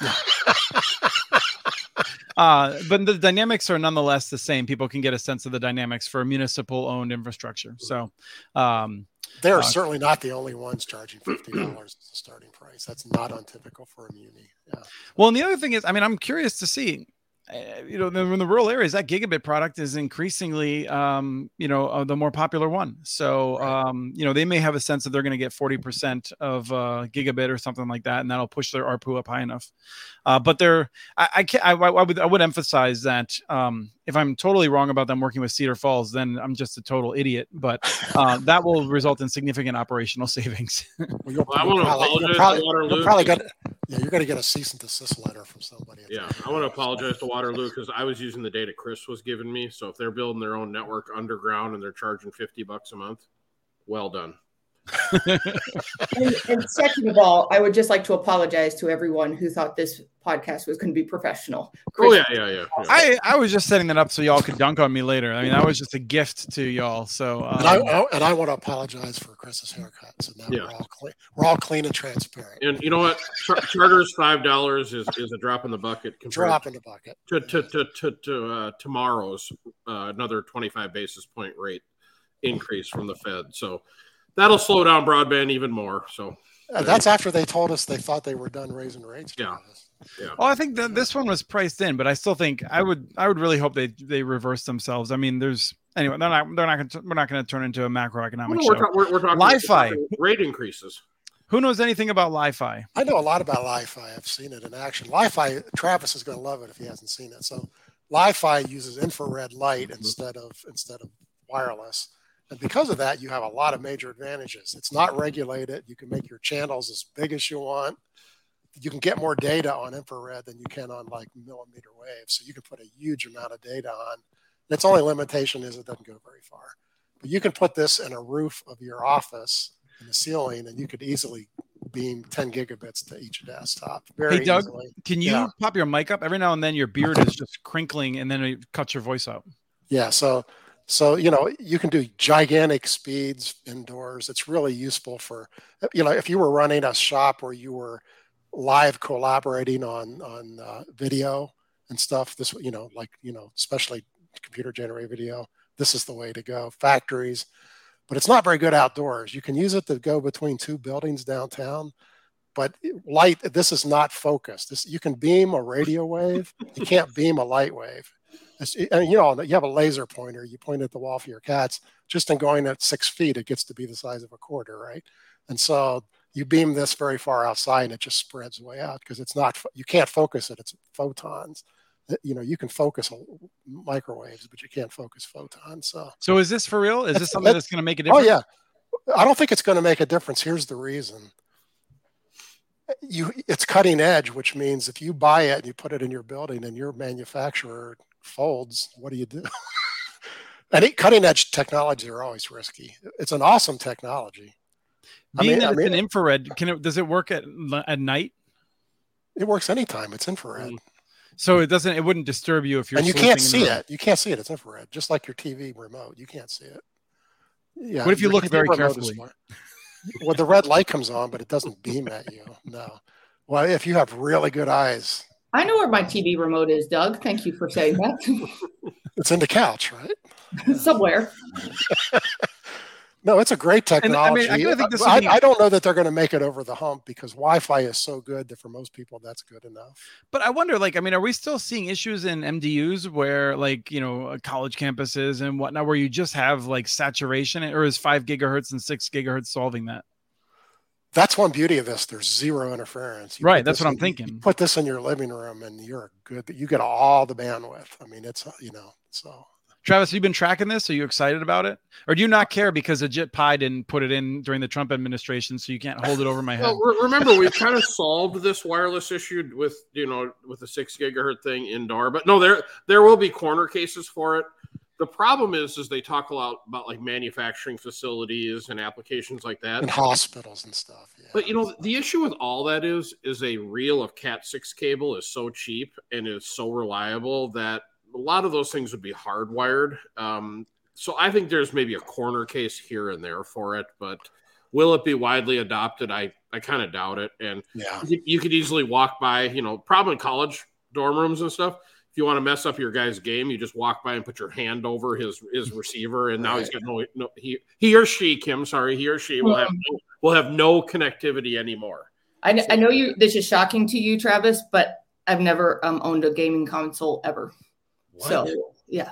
*laughs* uh, but the dynamics are nonetheless the same. People can get a sense of the dynamics for municipal owned infrastructure. So um, they're uh, certainly not the only ones charging *clears throat* fifty dollars as a starting price. That's not untypical for a muni. Yeah. Well, and the other thing is, I mean, I'm curious to see you know, in the rural areas, that gigabit product is increasingly, um, you know, uh, the more popular one. So, um, you know, they may have a sense that they're going to get 40% of uh, gigabit or something like that, and that'll push their ARPU up high enough. Uh, but they're, I, I, can't, I, I, would, I would emphasize that um, if I'm totally wrong about them working with Cedar Falls, then I'm just a total idiot. But uh, that will result in significant operational *laughs* savings. well, I want to apologize probably, to Waterloo. Probably got, yeah, you're going to get a cease and desist letter from somebody. Yeah, I want to apologize to Waterloo because I was using the data Chris was giving me. So if they're building their own network underground and they're charging 50 bucks a month, well done and, and, second of all, I would just like to apologize to everyone who thought this podcast was going to be professional. Chris, oh yeah, yeah, yeah, yeah. I, I was just setting that up so y'all could dunk on me later. I mean, that was just a gift to y'all. So um, and, I, um, and I want to apologize for Chris's haircut. So now yeah. we're all clean. We're all clean and transparent. And you know what? Char- Charter's five dollars is, is a drop in the bucket. Drop in the bucket. To to to to, to uh, tomorrow's uh, another twenty five basis point rate increase from the Fed. So that'll slow down broadband even more. So uh, that's after they told us they thought they were done raising rates. Yeah. Yeah. Well, I think that this one was priced in, but I still think I would I would really hope they they reverse themselves. I mean, there's anyway they're not they're not gonna, we're not going to turn into a macroeconomic no, show. We're, ta- we're, we're talking Li-Fi rate increases. Who knows anything about Li-Fi? I know a lot about Li-Fi. I've seen it in action. Li-Fi, Travis is going to love it if he hasn't seen it. So, Li-Fi uses infrared light instead of instead of wireless and because of that, you have a lot of major advantages. It's not regulated. You can make your channels as big as you want. You can get more data on infrared than you can on like millimeter waves. So you can put a huge amount of data on. Its only limitation is it doesn't go very far. But you can put this in a roof of your office in the ceiling, and you could easily beam 10 gigabits to each desktop. Very hey, Doug, easily. can you yeah. pop your mic up? Every now and then your beard is just crinkling and then it cuts your voice out. Yeah. So so, you know, you can do gigantic speeds indoors. It's really useful for, you know, if you were running a shop where you were live collaborating on, on uh, video and stuff, this, you know, like, you know, especially computer generated video, this is the way to go. Factories, but it's not very good outdoors. You can use it to go between two buildings downtown, but light, this is not focused. This, you can beam a radio wave, you can't beam a light wave and you know you have a laser pointer you point at the wall for your cats just in going at six feet it gets to be the size of a quarter right? And so you beam this very far outside and it just spreads way out because it's not you can't focus it it's photons. Uh, you know you can focus microwaves but you can't focus photons so. So is this for real? Is this something that's going to make a difference oh yeah. i don't think it's going to make a difference. Here's the reason. You it's cutting edge which means if you buy it and you put it in your building and your manufacturer folds, what do you do? *laughs* and cutting edge technologies are always risky. It's an awesome technology. Being I mean, that it's I mean, an infrared, can it does it work at at night? It works anytime. It's infrared. Mm. So it doesn't. It wouldn't disturb you if you're. And you can't see it. You can't see it. It's infrared, just like your TV remote. You can't see it. Yeah. What if you look TV very carefully? well, the red light comes on, but it doesn't beam at you. No. Well, if you have really good eyes, I know where my TV remote is, Doug. Thank you for saying that. *laughs* it's in the couch, right? *laughs* Somewhere. *laughs* no, it's a great technology. And, I, mean, I, I, I, don't know that they're going to make it over the hump because Wi-Fi is so good that for most people that's good enough. But I wonder, like, I mean, are we still seeing issues in MDUs where, like, you know, uh, college campuses and whatnot, where you just have like saturation, or is five gigahertz and six gigahertz solving that? That's one beauty of this. There's zero interference. You right. That's what in, I'm thinking. put this in your living room and you're good. You get all the bandwidth. I mean, it's, uh, you know, so. Travis, have you been tracking this? Are you excited about it, or do you not care because Ajit Pai didn't put it in during the Trump administration, so you can't hold it over my head? Well, remember, we kind of solved this wireless issue with you know with the six gigahertz thing indoor, but no, there there will be corner cases for it. The problem is, is they talk a lot about like manufacturing facilities and applications like that, and hospitals and stuff. Yeah. But you know, the issue with all that is, is a reel of Cat six cable is so cheap and is so reliable that a lot of those things would be hardwired. Um, so I think there's maybe a corner case here and there for it, but will it be widely adopted? I I kind of doubt it. And yeah, you could easily walk by, you know, probably college dorm rooms and stuff you want to mess up your guy's game, you just walk by and put your hand over his his receiver, and now right. he's got no, no he he or she, Kim, sorry, he or she will have no, will have no connectivity anymore. I, so, I know you. This is shocking to you, Travis, but I've never um, owned a gaming console ever. What? So yeah.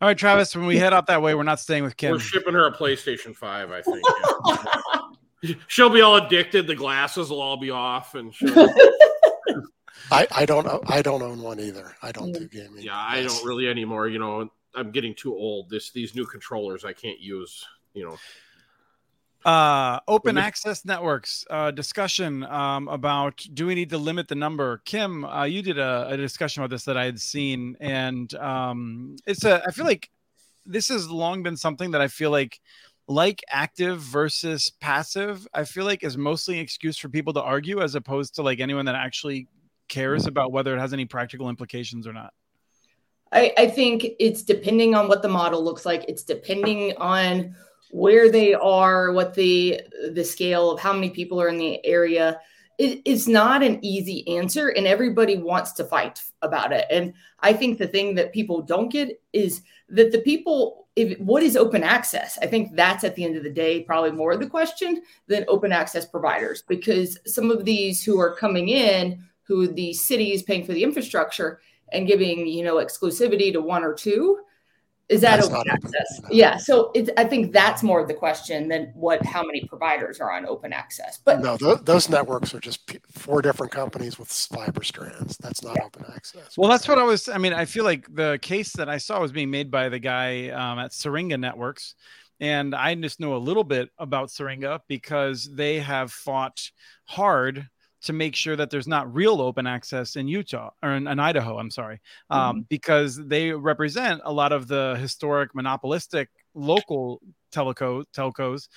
All right, Travis. When we head out that way, we're not staying with Kim. We're shipping her a PlayStation Five. I think. *laughs* she'll be all addicted. The glasses will all be off, and she'll. *laughs* I, I don't I don't own one either. I don't do gaming. Yeah, I don't really anymore. You know, I'm getting too old. This these new controllers I can't use. You know. Uh, open access networks uh, discussion um, about do we need to limit the number? Kim, uh, you did a, a, discussion about this that I had seen, and um, it's a. I feel like this has long been something that I feel like like active versus passive i feel like is mostly an excuse for people to argue as opposed to like anyone that actually cares about whether it has any practical implications or not? I, I think it's depending on what the model looks like. It's depending on where they are, what the the scale of how many people are in the area. It, it's not an easy answer, and everybody wants to fight about it. And I think the thing that people don't get is that the people, if, what is open access? I think that's at the end of the day probably more the question than open access providers, because some of these who are coming in who the city is paying for the infrastructure and giving you know exclusivity to one or two is that that's open access open. yeah so it's, i think that's more of the question than what how many providers are on open access but no th- those networks are just p- four different companies with fiber strands that's not yeah. open access well that's what i was i mean i feel like the case that i saw was being made by the guy um, at syringa networks and i just know a little bit about syringa because they have fought hard to make sure that there's not real open access in Utah or in, in Idaho. I'm sorry, um, mm-hmm. because they represent a lot of the historic monopolistic local teleco telcos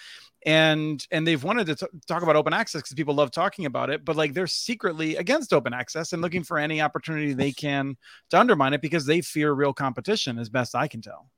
and and they've wanted to t- talk about open access because people love talking about it but like they're secretly against open access and looking for any opportunity they *laughs* can to undermine it because they fear real competition as best i can tell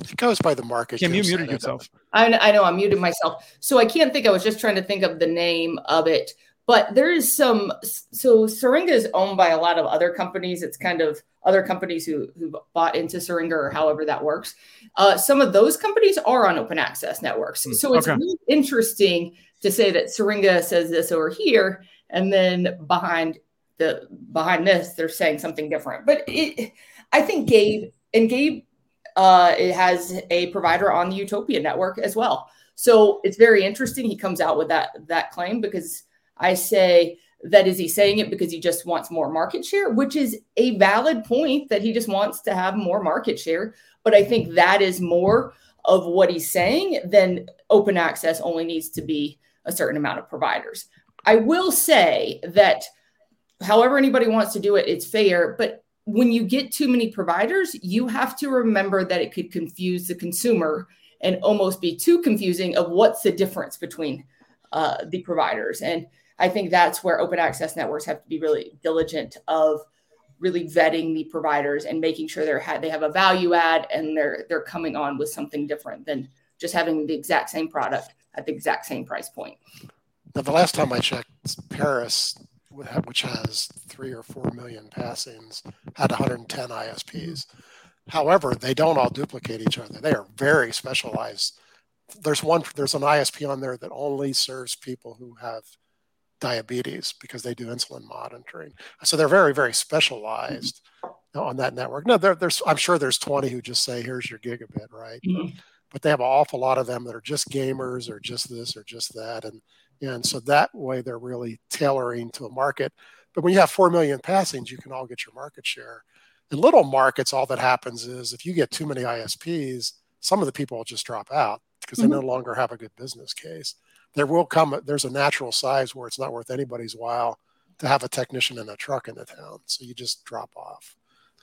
it goes by the market. Kim, you muted yourself. I, I know I muted myself. So I can't think. I was just trying to think of the name of it. But there is some. So Syringa is owned by a lot of other companies. It's kind of other companies who who bought into Syringa or however that works. Uh, some of those companies are on open access networks. Hmm, so it's okay. really interesting to say that Syringa says this over here, and then behind the behind this, they're saying something different. But it, I think Gabe and Gabe uh, it has a provider on the Utopia network as well. So it's very interesting. He comes out with that that claim because I say, that is he saying it because he just wants more market share, which is a valid point that he just wants to have more market share. But I think that is more of what he's saying than open access only needs to be a certain amount of providers. I will say that however anybody wants to do it, it's fair. But when you get too many providers, you have to remember that it could confuse the consumer and almost be too confusing of what's the difference between uh, the providers. And I think that's where open access networks have to be really diligent of really vetting the providers and making sure they're ha- they have a value add and they're they're coming on with something different than just having the exact same product at the exact same price point. Now, the last time I checked, Paris, which has three or four million passings, had 110 ISPs. However, they don't all duplicate each other. They are very specialized. There's one. There's an ISP on there that only serves people who have diabetes because they do insulin monitoring. So they're very, very specialized mm-hmm. on that network. No, there, there's I'm sure there's 20 who just say, here's your gigabit, right? Mm-hmm. But they have an awful lot of them that are just gamers or just this or just that. And and so that way they're really tailoring to a market. But when you have four million passings, you can all get your market share. In little markets, all that happens is if you get too many ISPs, some of the people will just drop out because mm-hmm. they no longer have a good business case. There will come, there's a natural size where it's not worth anybody's while to have a technician in a truck in the town. So you just drop off.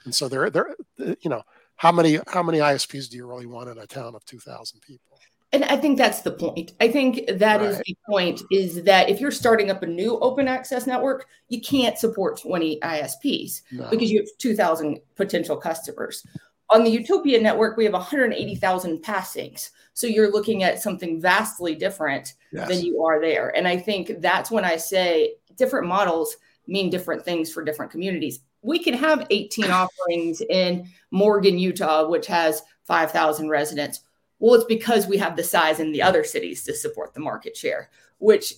And so there, there, you know, how many, how many ISPs do you really want in a town of 2000 people? And I think that's the point. I think that right. is the point is that if you're starting up a new open access network, you can't support 20 ISPs no. because you have 2,000 potential customers. On the Utopia network, we have 180,000 passings. So you're looking at something vastly different yes. than you are there. And I think that's when I say different models mean different things for different communities. We can have 18 *laughs* offerings in Morgan, Utah, which has 5,000 residents well, it's because we have the size in the other cities to support the market share, which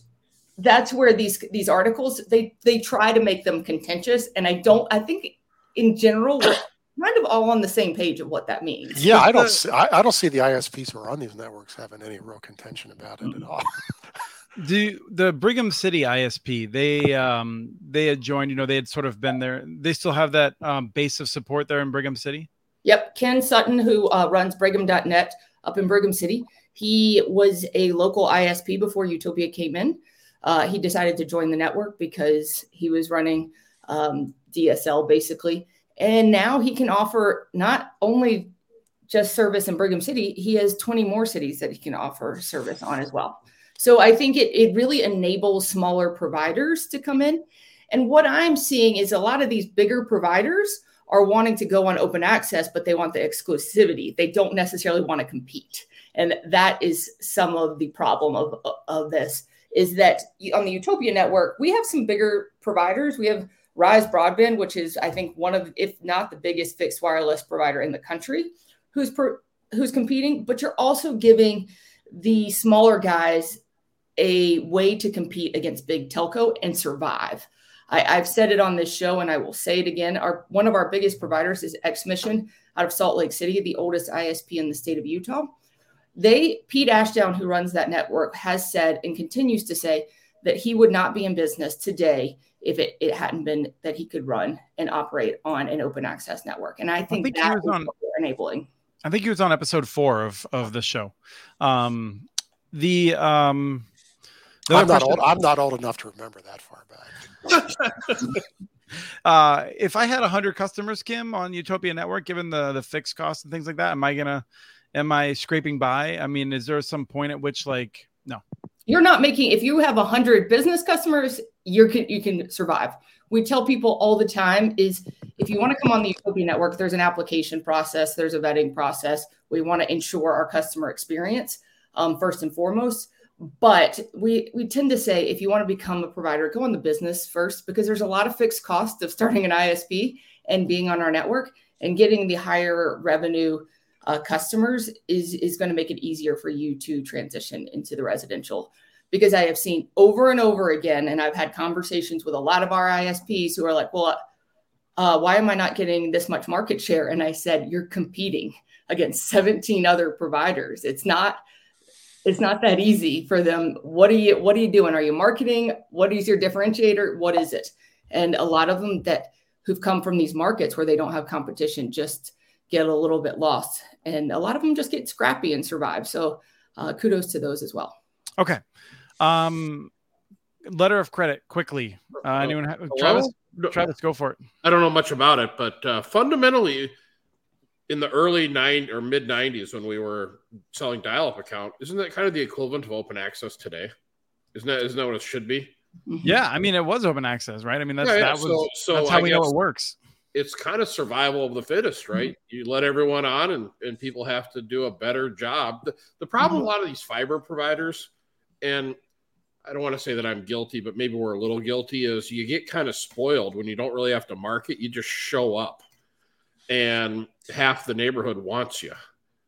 that's where these these articles they they try to make them contentious. And I don't I think in general we're kind of all on the same page of what that means. Yeah, I don't see, I, I don't see the ISPs who are on these networks having any real contention about it at all. *laughs* Do the Brigham City ISP? They um they had joined. You know, they had sort of been there. They still have that um, base of support there in Brigham City. Yep, Ken Sutton, who uh, runs Brigham.net, up in Brigham City. He was a local ISP before Utopia came in. Uh, he decided to join the network because he was running um, DSL basically. And now he can offer not only just service in Brigham City, he has 20 more cities that he can offer service on as well. So I think it, it really enables smaller providers to come in. And what I'm seeing is a lot of these bigger providers are wanting to go on open access, but they want the exclusivity. They don't necessarily want to compete. And that is some of the problem of, of this is that on the Utopia network, we have some bigger providers. We have Rise Broadband, which is, I think, one of, if not the biggest fixed wireless provider in the country, who's per, who's competing. But you're also giving the smaller guys a way to compete against big telco and survive. I, have said it on this show and I will say it again. Our one of our biggest providers is XMission out of Salt Lake City, the oldest ISP in the state of Utah. They, Pete Ashdown, who runs that network, has said and continues to say that he would not be in business today if it, it hadn't been that he could run and operate on an open access network. And I think, I think that is on, enabling. I think he was on episode four of of the show. Um, the um, I'm not old. I'm not old enough to remember that far back. *laughs* uh, if I had hundred customers, Kim, on Utopia Network, given the the fixed costs and things like that, am I gonna am I scraping by? I mean, is there some point at which like no? You're not making. If you have hundred business customers, you can you can survive. We tell people all the time is if you want to come on the Utopia network, there's an application process, there's a vetting process. We want to ensure our customer experience um, first and foremost but we we tend to say if you want to become a provider go on the business first because there's a lot of fixed cost of starting an isp and being on our network and getting the higher revenue uh, customers is is going to make it easier for you to transition into the residential because i have seen over and over again and i've had conversations with a lot of our isps who are like well uh, why am i not getting this much market share and i said you're competing against 17 other providers it's not it's not that easy for them. What are you what are you doing? Are you marketing? What is your differentiator? What is it? And a lot of them that who've come from these markets where they don't have competition just get a little bit lost. And a lot of them just get scrappy and survive. So uh, kudos to those as well. Okay. Um, letter of credit quickly. Uh, anyone? Have, Travis, Travis, go for it. I don't know much about it, but uh, fundamentally, in the early nine or mid 90s when we were selling dial-up account isn't that kind of the equivalent of open access today isn't that isn't that what it should be mm-hmm. yeah i mean it was open access right i mean that's yeah, yeah. that was so, so that's how I we know it works it's kind of survival of the fittest mm-hmm. right mm-hmm. you let everyone on and, and people have to do a better job the, the problem mm-hmm. a lot of these fiber providers and I don't want to say that I'm guilty, but maybe we're a little guilty. Is you get kind of spoiled when you don't really have to market; you just show up and half the neighborhood wants you,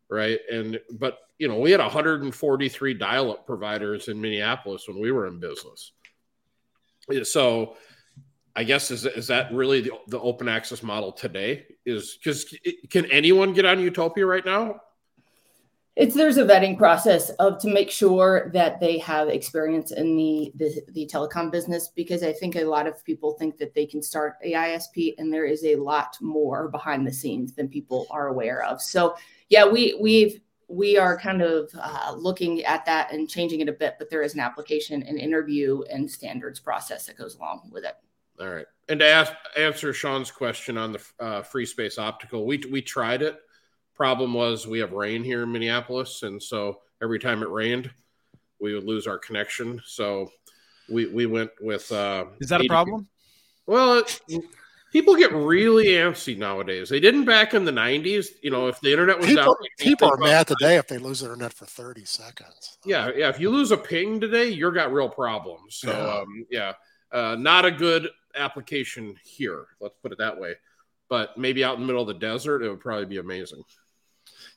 right? And but you know, we had 143 dial-up providers in Minneapolis when we were in business. So, I guess is is that really the, the open access model today? Is because can anyone get on Utopia right now? It's there's a vetting process of to make sure that they have experience in the, the the telecom business because I think a lot of people think that they can start a ISP and there is a lot more behind the scenes than people are aware of. So yeah, we we've we are kind of uh, looking at that and changing it a bit, but there is an application and interview and standards process that goes along with it. All right. And to ask, answer Sean's question on the uh, free space optical, we, we tried it. Problem was we have rain here in Minneapolis. And so every time it rained, we would lose our connection. So we, we went with. Uh, Is that a problem? Well, people get really antsy nowadays. They didn't back in the '90s. You know, if the internet was people, down, people are mad today if they lose their internet for 30 seconds. Yeah, yeah. If you lose a ping today, you're got real problems. So, Yeah. um, yeah, uh, not a good application here. Let's put it that way. But maybe out in the middle of the desert, it would probably be amazing.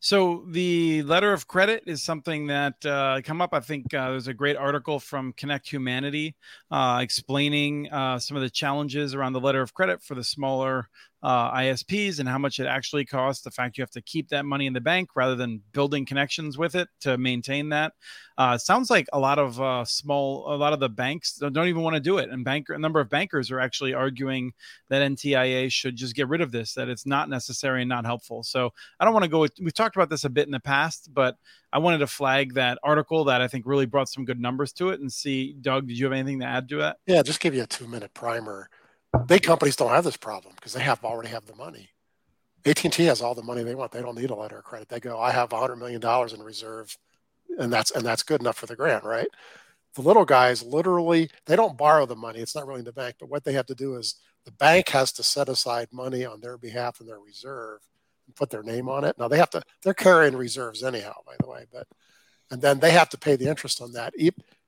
So the letter of credit is something that uh, come up. I think uh, there's a great article from Connect Humanity uh, explaining uh, some of the challenges around the letter of credit for the smaller uh, ISPs and how much it actually costs. The fact you have to keep that money in the bank rather than building connections with it to maintain that. Uh, sounds like a lot of uh, small, a lot of the banks don't even want to do it, and banker, a number of bankers are actually arguing that NTIA should just get rid of this, that it's not necessary and not helpful. So I don't want to go. We've talked about this a bit in the past, but I wanted to flag that article that I think really brought some good numbers to it and see. Doug, did you have anything to add to that? Yeah, just give you a two minute primer. Big companies don't have this problem because they have already have the money. AT&T has all the money they want. They don't need a letter of credit. They go, I have $100 million in reserve, and that's and that's good enough for the grant, right? The little guys literally they don't borrow the money. It's not really in the bank, but what they have to do is the bank has to set aside money on their behalf in their reserve and put their name on it. Now they have to they're carrying reserves anyhow, by the way, but and then they have to pay the interest on that.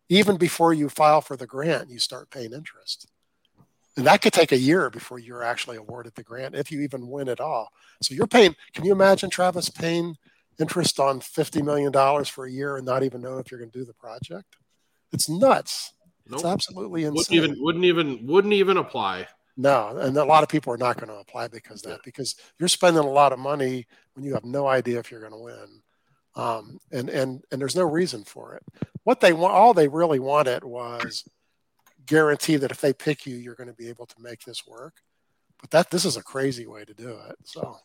Even before you file for the grant, you start paying interest. And that could take a year before you're actually awarded the grant, if you even win at all. So you're paying, can you imagine, Travis, paying interest on $50 million for a year and not even know if you're going to do the project? It's nuts. It's absolutely insane. Wouldn't even wouldn't even wouldn't even apply. No, and a lot of people are not going to apply because of that because you're spending a lot of money when you have no idea if you're going to win, um, and and and there's no reason for it. What they want, all they really wanted was guarantee that if they pick you, you're going to be able to make this work. But that this is a crazy way to do it. So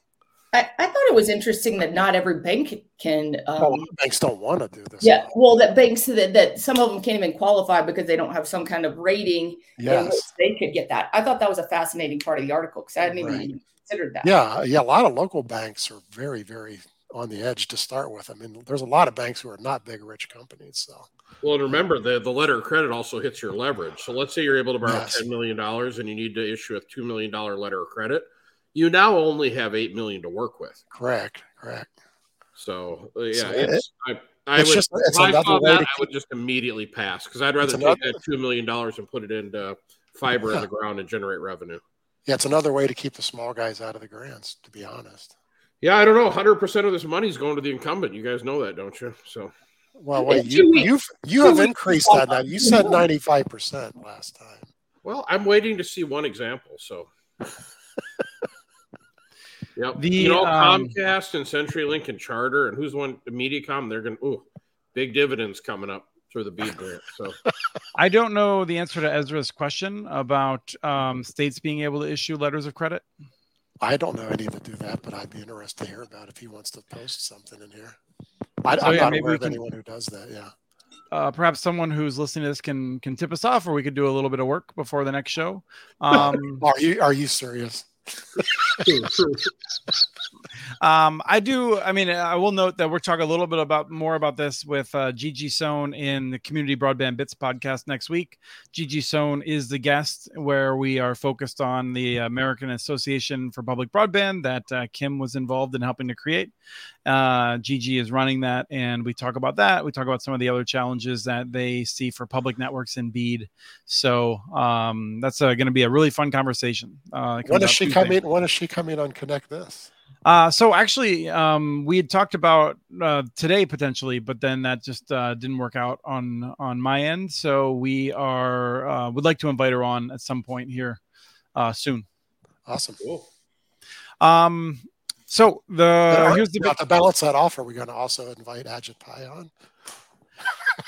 I, I thought it was interesting that not every bank can. Um, well, banks don't want to do this. yeah, well, that banks that, that some of them can't even qualify because they don't have some kind of rating in Yes. they could get that. I thought that was a fascinating part of the article because I hadn't Right. even considered that. Yeah, yeah. A lot of local banks are very, very on the edge to start with. I mean, there's a lot of banks who are not big, rich companies. So Well, and remember the the letter of credit also hits your leverage. So let's say you're able to borrow Yes. ten million dollars and you need to issue a two million dollar letter of credit. You now only have eight million to work with. correct, correct. So uh, yeah, So it- it's I, I it's would just- it's another way that I would just immediately pass because I'd rather take another- that two million dollars and put it into fiber in the ground and generate revenue. Yeah, it's another way to keep the small guys out of the grants, to be honest. Yeah, I don't know. Hundred percent of this money is going to the incumbent. You guys know that, don't you? So Well, wait, you you've you have increased to that now. You said *laughs* ninety five percent last time. well, I'm waiting to see one example. So. *laughs* Yep. The, you know, um, Comcast and CenturyLink and Charter, and who's one? MediaCom. They're going. to Ooh, big dividends coming up through the BEAD grant. So *laughs* I don't know the answer to Ezra's question about um, states being able to issue letters of credit. I don't know any that do that, but I'd be interested to hear about if he wants to post something in here. I, So, I'm yeah, not maybe aware of can- anyone who does that. Yeah. Uh, perhaps someone who's listening to this can can tip us off, or we could do a little bit of work before the next show. *laughs* Um, Are you are you serious? *laughs* *laughs* Um, I do. I mean, I will note that we're talking a little bit about more about this with uh, Gigi Sohn in the Community Broadband Bits podcast next week. Gigi Sohn is the guest, where we are focused on the American Association for Public Broadband that uh, Kim was involved in helping to create. Uh, Gigi is running that, and we talk about that. We talk about some of the other challenges that they see for public networks in BEAD. So um, that's uh, going to be a really fun conversation. Uh, When does she Tuesday. coming? When is she in on Connect This? Uh, so actually, um, we had talked about uh, today potentially, but then that just uh, didn't work out on on my end. So we are uh, would like to invite her on at some point here uh, soon. Awesome. cool. Um, So the Now, here's the now, to balance that off, are we going to also invite Ajit Pai on?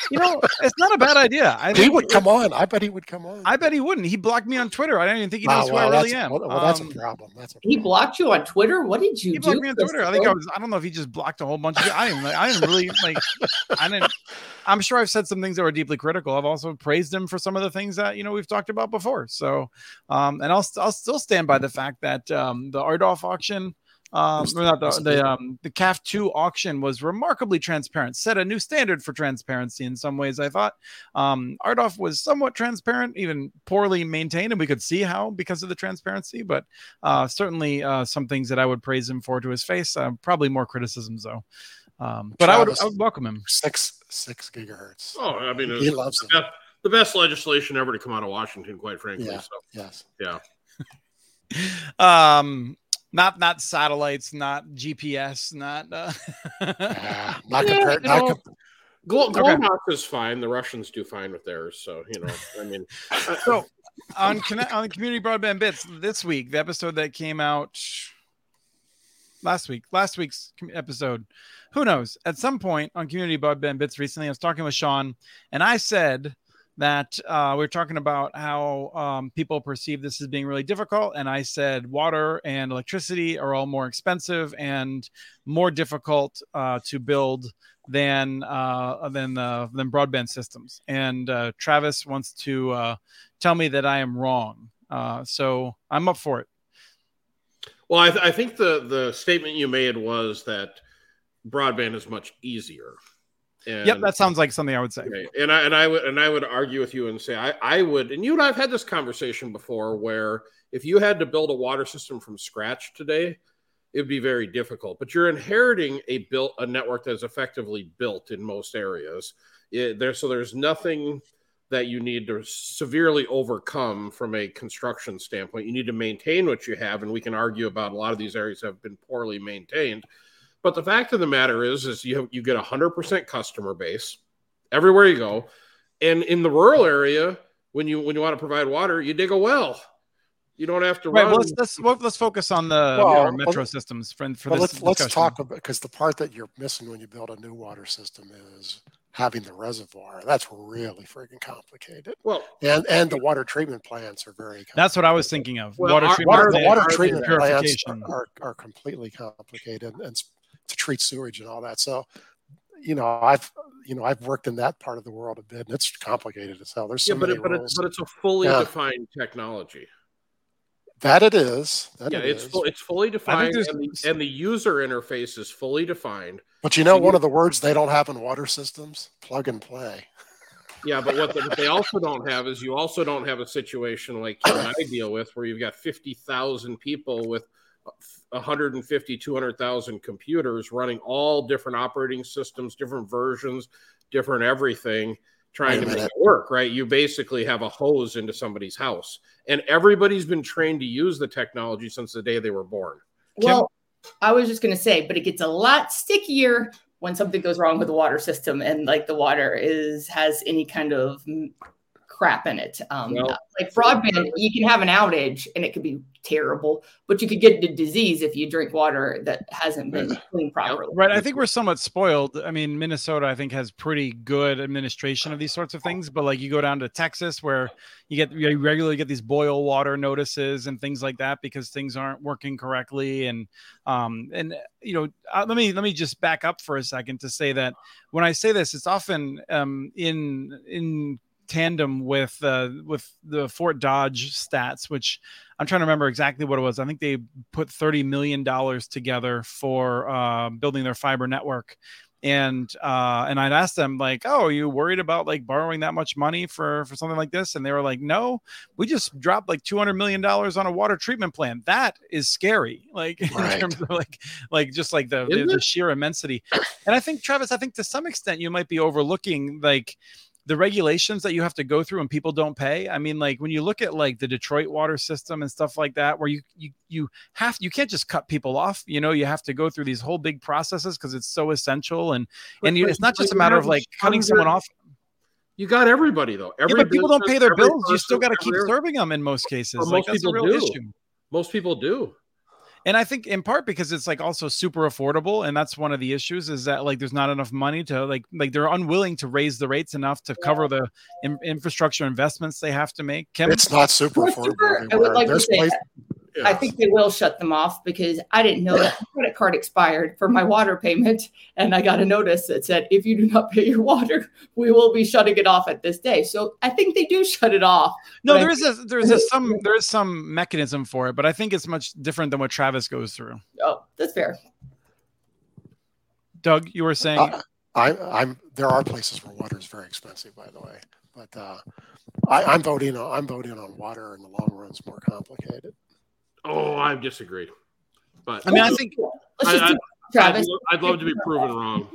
You know it's not a bad idea. I He think would come on. I bet he would come on. I bet he wouldn't. He blocked me on Twitter. I don't even think he Wow, knows who I really am. Well, well, that's Um, a problem. That's a He blocked you on Twitter. What did you he do? blocked me on Twitter. I think I was. I don't know if he just blocked a whole bunch of. I didn't. I didn't really like. I didn't. I'm sure I've said some things that were deeply critical. I've also praised him for some of the things that you know we've talked about before. So, um, and I'll I'll still stand by the fact that um, the RDOF auction. Um, or not the the um the CAF two auction was remarkably transparent, set a new standard for transparency in some ways. I thought um, RDOF was somewhat transparent, even poorly maintained, and we could see how because of the transparency. But uh, certainly uh, some things that I would praise him for to his face. Uh, probably more criticisms though. Um, but I would, I would welcome him. Six six gigahertz. Oh, I mean, he it's loves it. the best- the best legislation ever to come out of Washington, quite frankly. Yeah. So, Yes. yeah. *laughs* Um, not not satellites, not GPS, not. Uh... Yeah, *laughs* not Yeah, compared. you Not know, com- Glo- Okay. GLONASS is fine. The Russians do fine with theirs. So, you know, I mean, *laughs* so on Conne- on community broadband bits this week, the episode that came out last week, last week's episode. Who knows? At some point on community broadband bits recently, I was talking with Sean, and I said that uh, we are talking about how um, people perceive this as being really difficult, and I said water and electricity are all more expensive and more difficult uh, to build than uh, than uh, than broadband systems. And uh, Travis wants to uh, tell me that I am wrong. Uh, so I'm up for it. well, I, th- I think the the statement you made was that broadband is much easier. And, yep, that sounds like something I would say. Okay. And I and I would and I would argue with you and say I, I would and you and I've had this conversation before where if you had to build a water system from scratch today, it'd be very difficult. But you're inheriting a built a network that's effectively built in most areas. It, there so there's nothing that you need to severely overcome from a construction standpoint. You need to maintain what you have, and we can argue about a lot of these areas have been poorly maintained. But the fact of the matter is, is you have, you get a hundred percent customer base everywhere you go, and in the rural area, when you when you want to provide water, you dig a well. You don't have to Right. run. Well, let's let's let's focus on the Well, our metro well, systems for, for But this let's let's talk about because the part that you're missing when you build a new water system is having the reservoir. That's really freaking complicated. well, And and the water treatment plants are very. That's what I was thinking of. Well, water our- treatment, Water, the water Water treatment plants purification. are, are, are completely complicated and s- to treat sewage and all that. So, you know, I've you know I've worked in that part of the world a bit, and it's complicated as hell. There's so yeah, but it, but it's but it's a fully Yeah. defined technology. that it is. That yeah, it it's is. full, it's fully defined, and the, and the user interface is fully defined. But you know, So one you- of the words they don't have in water systems: plug and play. *laughs* Yeah, but what, the, what they also don't have is you also don't have a situation like you and I deal with where you've got 50,000 people with 150, 200,000 computers running all different operating systems, different versions, different everything, trying to make it work, right? You basically have a hose into somebody's house. And everybody's been trained to use the technology since the day they were born. Well, I was just going to say, but it gets a lot stickier when something goes wrong with the water system and like the water is has any kind of crap in it. Um, Well- like broadband, you can have an outage and it could be terrible, but you could get the disease if you drink water that hasn't been cleaned properly. Right. I think we're somewhat spoiled. I mean, Minnesota, I think, has pretty good administration of these sorts of things. But like you go down to Texas, where you get you regularly get these boil water notices and things like that because things aren't working correctly. And um and you know, uh, let me let me just back up for a second to say that when I say this, it's often um in in tandem with uh, with the Fort Dodge stats, which I'm trying to remember exactly what it was. I think they put 30 million dollars together for uh, building their fiber network, and uh, and I'd asked them like, "Oh, are you worried about like borrowing that much money for for something like this?" And they were like, "No, we just dropped like 200 million dollars on a water treatment plant. That is scary, *laughs* like in terms of like like just like the, the, the sheer immensity." And I think Travis, I think to some extent you might be overlooking like the regulations that you have to go through and people don't pay. I mean, like when you look at like the Detroit water system and stuff like that, where you you you have you can't just cut people off. You know, you have to go through these whole big processes because it's so essential. And and you, it's not just a matter of like cutting someone off. You got everybody though. Yeah, Every but people don't pay their bills. You still got to keep serving them in most cases. Well, like most that's a people real do. issue. Most people do. And I think in part because it's like also super affordable, and that's one of the issues is that like there's not enough money to like like they're unwilling to raise the rates enough to cover the in, infrastructure investments they have to make. Kim? It's not super Well, affordable. super- I would anywhere. like to There's say places- Yeah. I think they will shut them off because I didn't know that *coughs* my credit card expired for my water payment. And I got a notice that said, if you do not pay your water, we will be shutting it off at this day. So I think they do shut it off. no, but I there is a there's a some there is some mechanism for it, but I think it's much different than what Travis goes through. Oh, that's fair. Doug, you were saying Uh, I, I'm there are places where water is very expensive, by the way, but uh, I, I'm voting. On, I'm voting on water in the long run is more complicated. Oh, I disagree. But I mean, I think Let's I- do I'd, Travis. lo- I'd love to be proven wrong.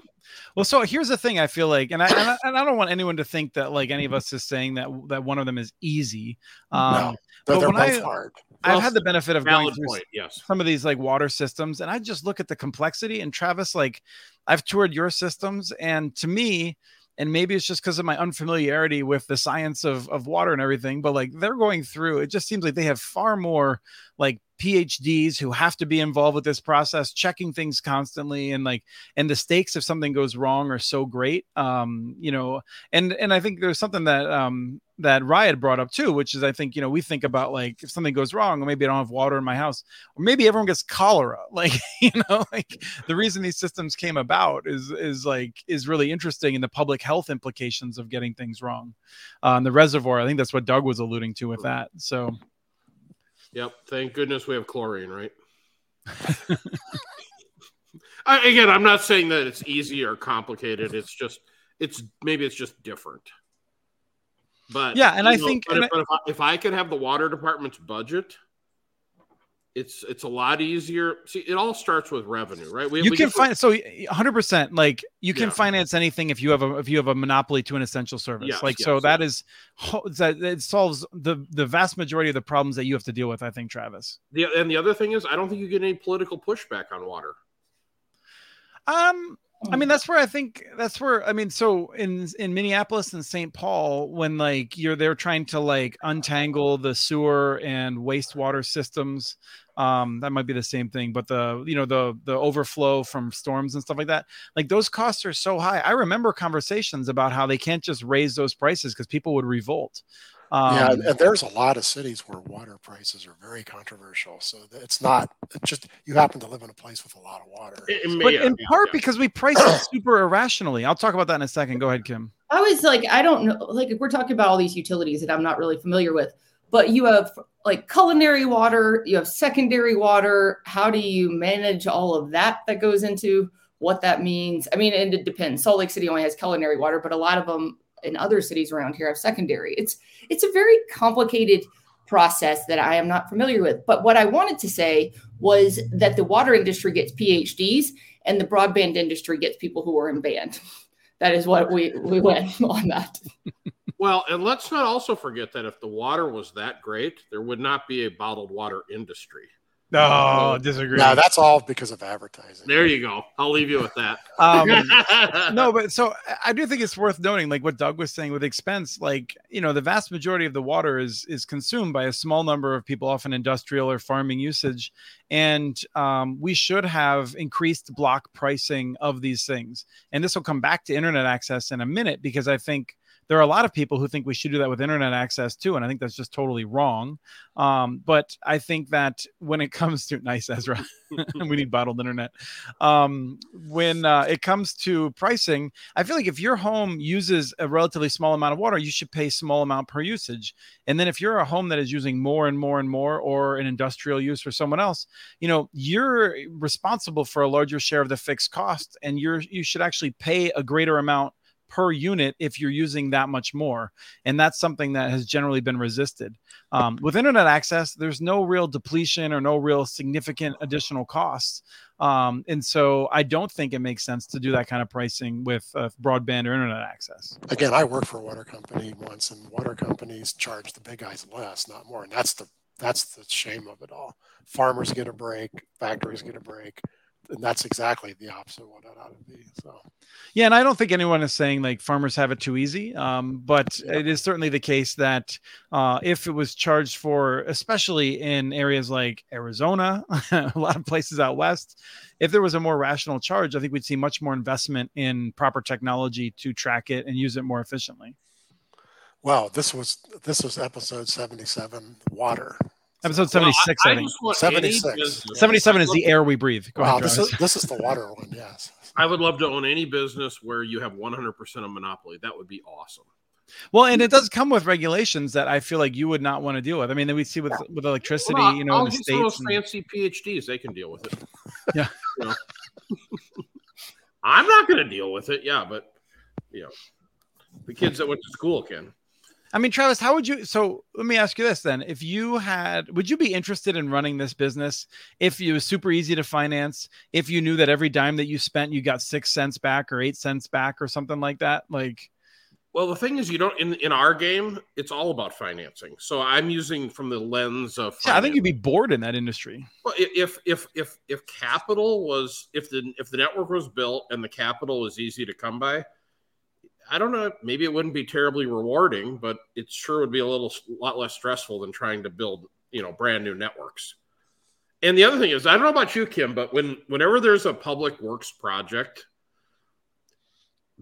Well, so here's the thing. I feel like, and I, and I and I don't want anyone to think that like any of us is saying that that one of them is easy. Um, no, but they're when both I- hard. I've had the benefit of going through point. Yes. some of these like water systems, and I just look at the complexity. And Travis, like, I've toured your systems, and to me, and maybe it's just because of my unfamiliarity with the science of of water and everything, but like they're going through. It just seems like they have far more like PhDs who have to be involved with this process, checking things constantly, and like, and the stakes if something goes wrong are so great. Um, you know, and and I think there's something that um that Riot brought up too, which is I think you know we think about like if something goes wrong, or maybe I don't have water in my house, or maybe everyone gets cholera. *laughs* Like you know, like the reason these systems came about is is like is really interesting in the public health implications of getting things wrong. Um, the reservoir, I think that's what Doug was alluding to with that. So Yep. Thank goodness we have chlorine, right? *laughs* I, again, I'm not saying that it's easy or complicated. It's just, it's maybe it's just different. But Yeah, and I think- but, and if, but if, I, if I could have the water department's budget, it's it's a lot easier. See, it all starts with revenue, right? We, you we can find so 100 percent like you can Yeah. finance anything if you have a if you have a monopoly to an essential service. Yes, like so yes, that yes. is that it solves the the vast majority of the problems that you have to deal with. I think Travis. the, and the other thing is, I don't think you get any political pushback on water. Um, I mean, that's where I think that's where I mean, so in in Minneapolis and St. Paul, when like you're they're trying to like untangle the sewer and wastewater systems, um, that might be the same thing, but the you know the the overflow from storms and stuff like that, like those costs are so high. I remember conversations about how they can't just raise those prices because people would revolt. Um, yeah, and, and there's a lot of cities where water prices are very controversial. So it's not it's just you happen to live in a place with a lot of water. It- it may- but yeah, in yeah, part yeah. because we price it super irrationally. I'll talk about that in a second. Go ahead, Kim. I was like, I don't know, like we're talking about all these utilities that I'm not really familiar with, but you have like culinary water, you have secondary water. How do you manage all of that that goes into what that means? I mean, and it depends. Salt Lake City only has culinary water, but a lot of them in other cities around here have secondary. It's it's a very complicated process that I am not familiar with. But what I wanted to say was that the water industry gets PhDs and the broadband industry gets people who are in band. That is what we we went *laughs* on that. Well, and let's not also forget that if the water was that great, there would not be a bottled water industry. No, disagree. Now that's all because of advertising. There you go. I'll leave you with that. *laughs* um, *laughs* no, but so I- I do think it's worth noting, like what Doug was saying with expense, like you know, the vast majority of the water is is consumed by a small number of people, often industrial or farming usage, and um, we should have increased block pricing of these things. And this will come back to internet access in a minute because I think there are a lot of people who think we should do that with internet access too, and I think that's just totally wrong. Um, but I think that when it *laughs* comes to nice Ezra, *laughs* we need bottled internet. Um, when uh, it comes to pricing, I feel like if your home uses a relatively small amount of water, you should pay small amount per usage. And then if you're a home that is using more and more and more, or an industrial use for someone else, you know you're responsible for a larger share of the fixed cost, and you're you should actually pay a greater amount per unit if you're using that much more. And that's something that has generally been resisted. Um, with internet access, there's no real depletion or no real significant additional costs. Um, and so I don't think it makes sense to do that kind of pricing with uh, broadband or internet access. Again, I worked for a water company once, and water companies charge the big guys less, not more. And that's the that's the shame of it all. Farmers get a break, factories get a break, and that's exactly the opposite of what it ought to be. So Yeah, and I don't think anyone is saying like farmers have it too easy. Um, but Yeah. it is certainly the case that uh, if it was charged for, especially in areas like Arizona, *laughs* a lot of places out west, if there was a more rational charge, I think we'd see much more investment in proper technology to track it and use it more efficiently. Wow, this was this was episode seventy-seven. Water. Episode 76, Well, I, think. just want any 76. business- 77 is the air we breathe. Go Wow, ahead, this is this is the water one. Yes. I would love to own any business where you have 100% of monopoly. That would be awesome. Well, and it does come with regulations that I feel like you would not want to deal with. I mean, we see with with electricity, Well, you know, I'll in the get some of those states. and- fancy PhDs. They can deal with it. *laughs* Yeah. You know. *laughs* I'm not going to deal with it. Yeah, but you know, the kids that went to school can. I mean, Travis, how would you? So let me ask you this then: If you had, would you be interested in running this business if it was super easy to finance? If you knew that every dime that you spent, you got six cents back or eight cents back or something like that? Like, Well, the thing is, you don't in in our game. It's all about financing. So I'm using from the lens of. yeah, I think you'd be bored in that industry. Well, if if if if capital was if the if the network was built and the capital was easy to come by, I don't know. Maybe it wouldn't be terribly rewarding, but it sure would be a little lot less stressful than trying to build you know brand new networks. And the other thing is, I don't know about you, Kim, but when whenever there's a public works project,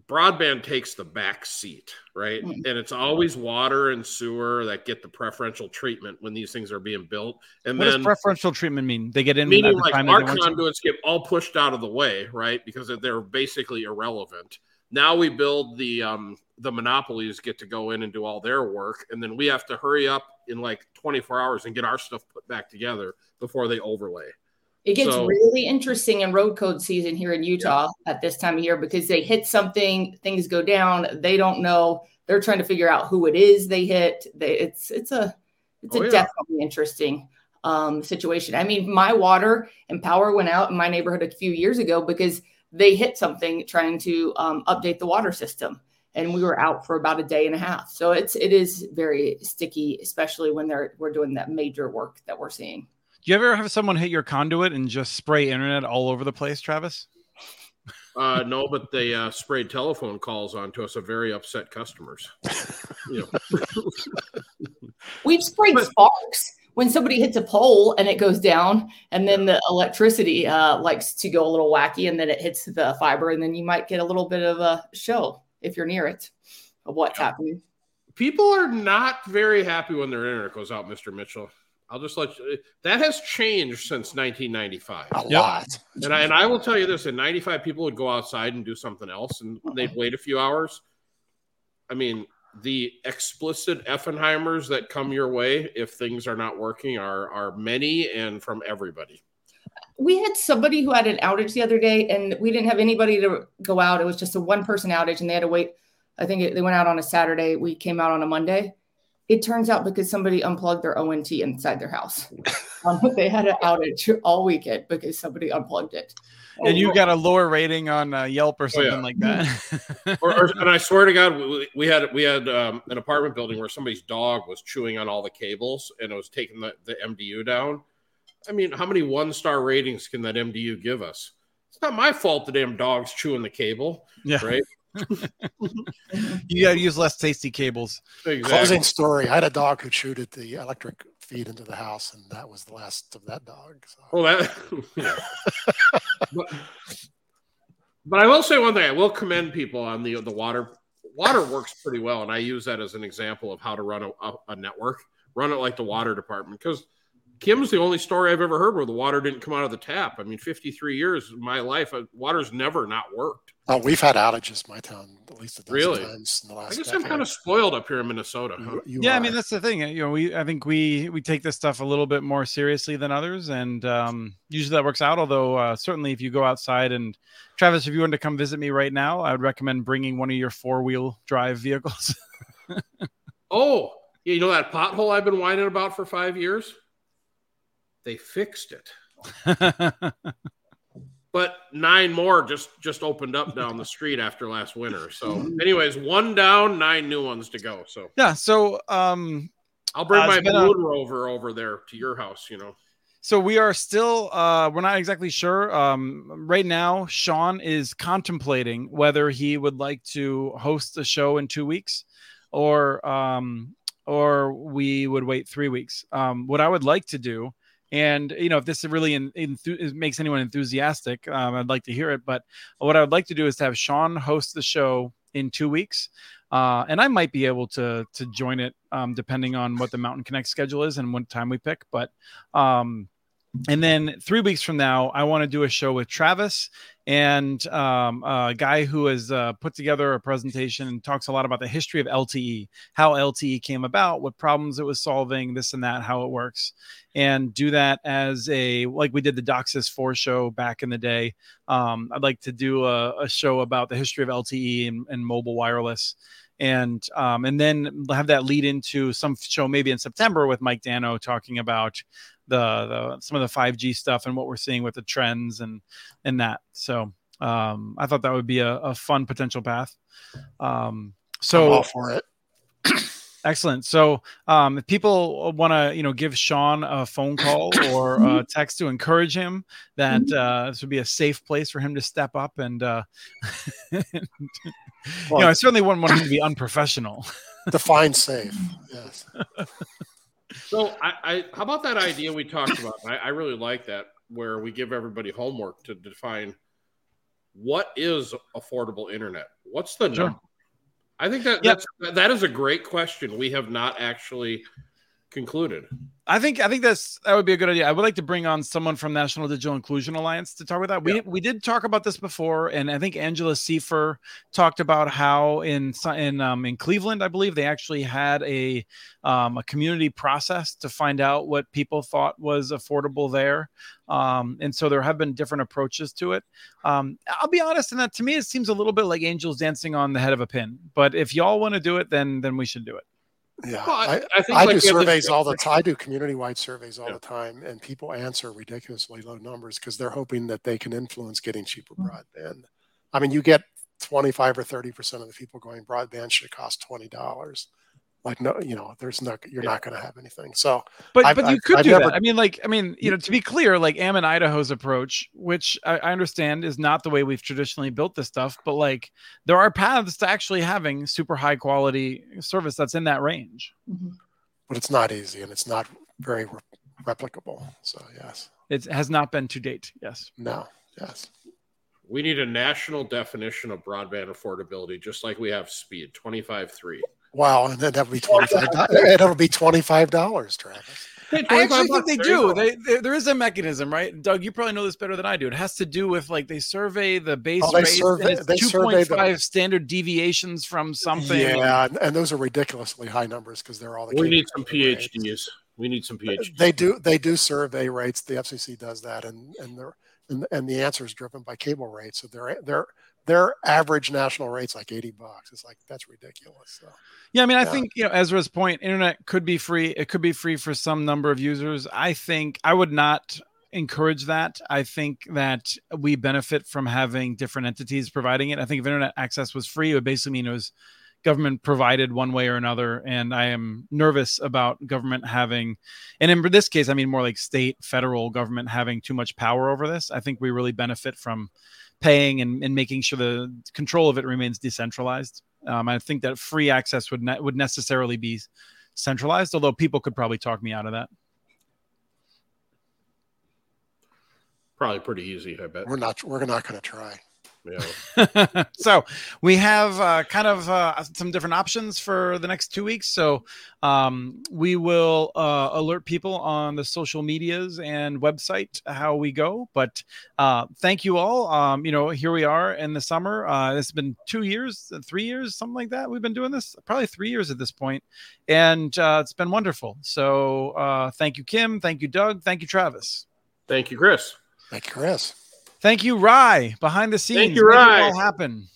broadband takes the back seat, right? Mm. And it's always water and sewer that get the preferential treatment when these things are being built. And What then does preferential treatment mean? They get in meaning like time our want to? conduits get all pushed out of the way, right? Because they're basically irrelevant. Now we build the um the monopolies get to go in and do all their work, and then we have to hurry up in like 24 hours and get our stuff put back together before they overlay. It gets So- really interesting in road code season here in Utah at this time of year because they hit something, things go down, they don't know. They're trying to figure out who it is they hit. They, it's it's a it's Oh, a yeah. definitely interesting um, situation. I mean, my water and power went out in my neighborhood a few years ago because they hit something trying to um, update the water system, and we were out for about a day and a half. So it's it is very sticky, especially when they're we're doing that major work that we're seeing. Do you ever have someone hit your conduit and just spray internet all over the place, Travis? Uh, no, but they uh, sprayed telephone calls onto us of very upset customers. *laughs* You know, We've sprayed sparks when somebody hits a pole and it goes down, and then the electricity uh, likes to go a little wacky, and then it hits the fiber, and then you might get a little bit of a show if you're near it of what's happening. people are not very happy when their internet goes out, Mr. Mitchell. I'll just let you. That has changed since 1995. A Yep. lot. And I, and I will tell you this: in '95, people would go outside and do something else, and they'd wait a few hours. I mean, the explicit Effenheimers that come your way if things are not working are are many and from everybody. We had somebody who had an outage the other day, and we didn't have anybody to go out. It was just a one person outage, and they had to wait. I think it, they went out on a Saturday. We came out on a Monday. It turns out because somebody unplugged their ONT inside their house. *laughs* um, they had an outage all weekend because somebody unplugged it. And you got a lower rating on uh, Yelp or something yeah. like that. *laughs* Or, or, and I swear to God, we, we had we had um, an apartment building where somebody's dog was chewing on all the cables and it was taking the, the MDU down. I mean, how many one star ratings can that MDU give us? It's not my fault the damn dog's chewing the cable, yeah, right? *laughs* *laughs* you got to use less tasty cables. Exactly. Closing story. I had a dog who chewed at the electric feed into the house, and that was the last of that dog. So. Well, that. *laughs* but, but I will say one thing. I will commend people on the the water. Water works pretty well, and I use that as an example of how to run a, a network. Run it like the water department because Kim's the only story I've ever heard where the water didn't come out of the tap. I mean, 53 years of my life, uh, water's never not worked. Oh, we've had outages in my town at least a dozen Really? times in the I last. guess I'm kind of spoiled up here in Minnesota. Huh? You- you yeah, I mean that's the thing. You know, we I think we we take this stuff a little bit more seriously than others, and um, usually that works out. Although uh, certainly, if you go outside and Travis, if you wanted to come visit me right now, I would recommend bringing one of your four wheel drive vehicles. *laughs* Oh, you know that pothole I've been whining about for five years? They fixed it. *laughs* but nine more just just opened up down the street after last winter. So, anyways, one down, nine new ones to go. So yeah. So um, I'll bring Uh, my Moon Rover over there to your house. You know, So we are still uh we're not exactly sure. Um right now Sean is contemplating whether he would like to host the show in 2 weeks or um or we would wait 3 weeks. Um what I would like to do and you know if this really in, enth- makes anyone enthusiastic um, i'd like to hear it but what i would like to do is to have sean host the show in two weeks uh, and I might be able to to join it um, depending on what the Mountain Connect schedule is and what time we pick. But um, and then three weeks from now, I want to do a show with Travis and um, a guy who has uh, put together a presentation and talks a lot about the history of LTE, how LTE came about, what problems it was solving, this and that, how it works, and do that as a like we did the DOCSIS 4 show back in the day. Um, I'd like to do a, a, show about the history of LTE and, and mobile wireless and um, and then have that lead into some show maybe in September with Mike Dano talking about the, the some of the 5G stuff and what we're seeing with the trends and and that. So um, I thought that would be a, a fun potential path. Um, so I'm all for it. *clears throat* Excellent. So, um, if people want to, you know, give Sean a phone call *coughs* or a text to encourage him, that uh, this would be a safe place for him to step up. And, uh, and *laughs* well, you know, I certainly wouldn't want him to be unprofessional. Define safe. Yes. *laughs* So, I, I, how about that idea we talked about? I, I really like that, where we give everybody homework to define what is affordable internet. What's the sure. number? I think that yep. that's that is a great question. We have not actually concluded. I think I think that's that would be a good idea. I would like to bring on someone from National Digital Inclusion Alliance to talk about that. We we did talk about this before, and I think Angela Siefer talked about how in in um, in Cleveland, I believe they actually had a um, a community process to find out what people thought was affordable there, um, and so there have been different approaches to it. Um, I'll be honest in that to me it seems a little bit like angels dancing on the head of a pin. But if y'all want to do it, then then we should do it. Yeah, well, I, I, I like do surveys all the time. I do community-wide surveys all yeah. the time, and people answer ridiculously low numbers because they're hoping that they can influence getting cheaper mm. broadband. I mean, you get 25 or 30 percent of the people going broadband should cost twenty dollars like no you know there's no you're yeah. not going to have anything. So but I've, but you could I've, do I've that. never... i mean like i mean you know to be clear like ammon idaho's approach which I, I, understand is not the way we've traditionally built this stuff but like there are paths to actually having super high quality service that's in that range. Mm-hmm. but it's not easy and it's not very re- replicable. So yes. It has not been to date. Yes. No. Yes. We need a national definition of broadband affordability just like we have speed 25 3 Wow, and then that would be twenty five. and *laughs* it'll be twenty five dollars, Travis. I actually think they do. They, they, there is a mechanism, right? Doug, you probably know this better than I do. It has to do with like they survey the base oh, rates. Survey, and it's two point five standard deviations from something. Yeah, and those are ridiculously high numbers because they're all the. We need some PhDs. Rates. We need some PhDs. They do. They do survey rates. The FCC does that, and and they're and, and the answer is driven by cable rates. So they're they're their average national rate's like 80 bucks. It's like that's ridiculous. So yeah, I mean, I think you know Ezra's point, internet could be free. It could be free for some number of users. I think I would not encourage that. I think that we benefit from having different entities providing it. I think if internet access was free, it would basically mean it was government provided one way or another. And I am nervous about government having, and in this case, I mean more like state, federal government having too much power over this. I think we really benefit from paying and, and making sure the control of it remains decentralized. Um, I think that free access would ne- would necessarily be centralized, although people could probably talk me out of that. Probably pretty easy, I bet. We're not. We're not going to try. Yeah. *laughs* so we have uh, kind of uh, some different options for the next two weeks. So um, we will uh, alert people on the social medias and website how we go. But uh, thank you all. Um, you know, here we are in the summer. Uh, it's been two years, three years, something like that. We've been doing this probably three years at this point, and uh, it's been wonderful. So thank you, Kim. Thank you, Doug. Thank you, Travis. Thank you, Chris. Thank you, Chris. Thank you, Ry, behind the scenes. Thank you, Ry. It all happen,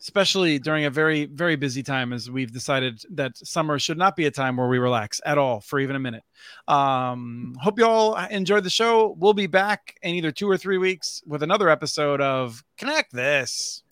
especially during a very, very busy time as we've decided that summer should not be a time where we relax at all for even a minute. Um, hope you all enjoyed the show. We'll be back in either two or three weeks with another episode of Connect This.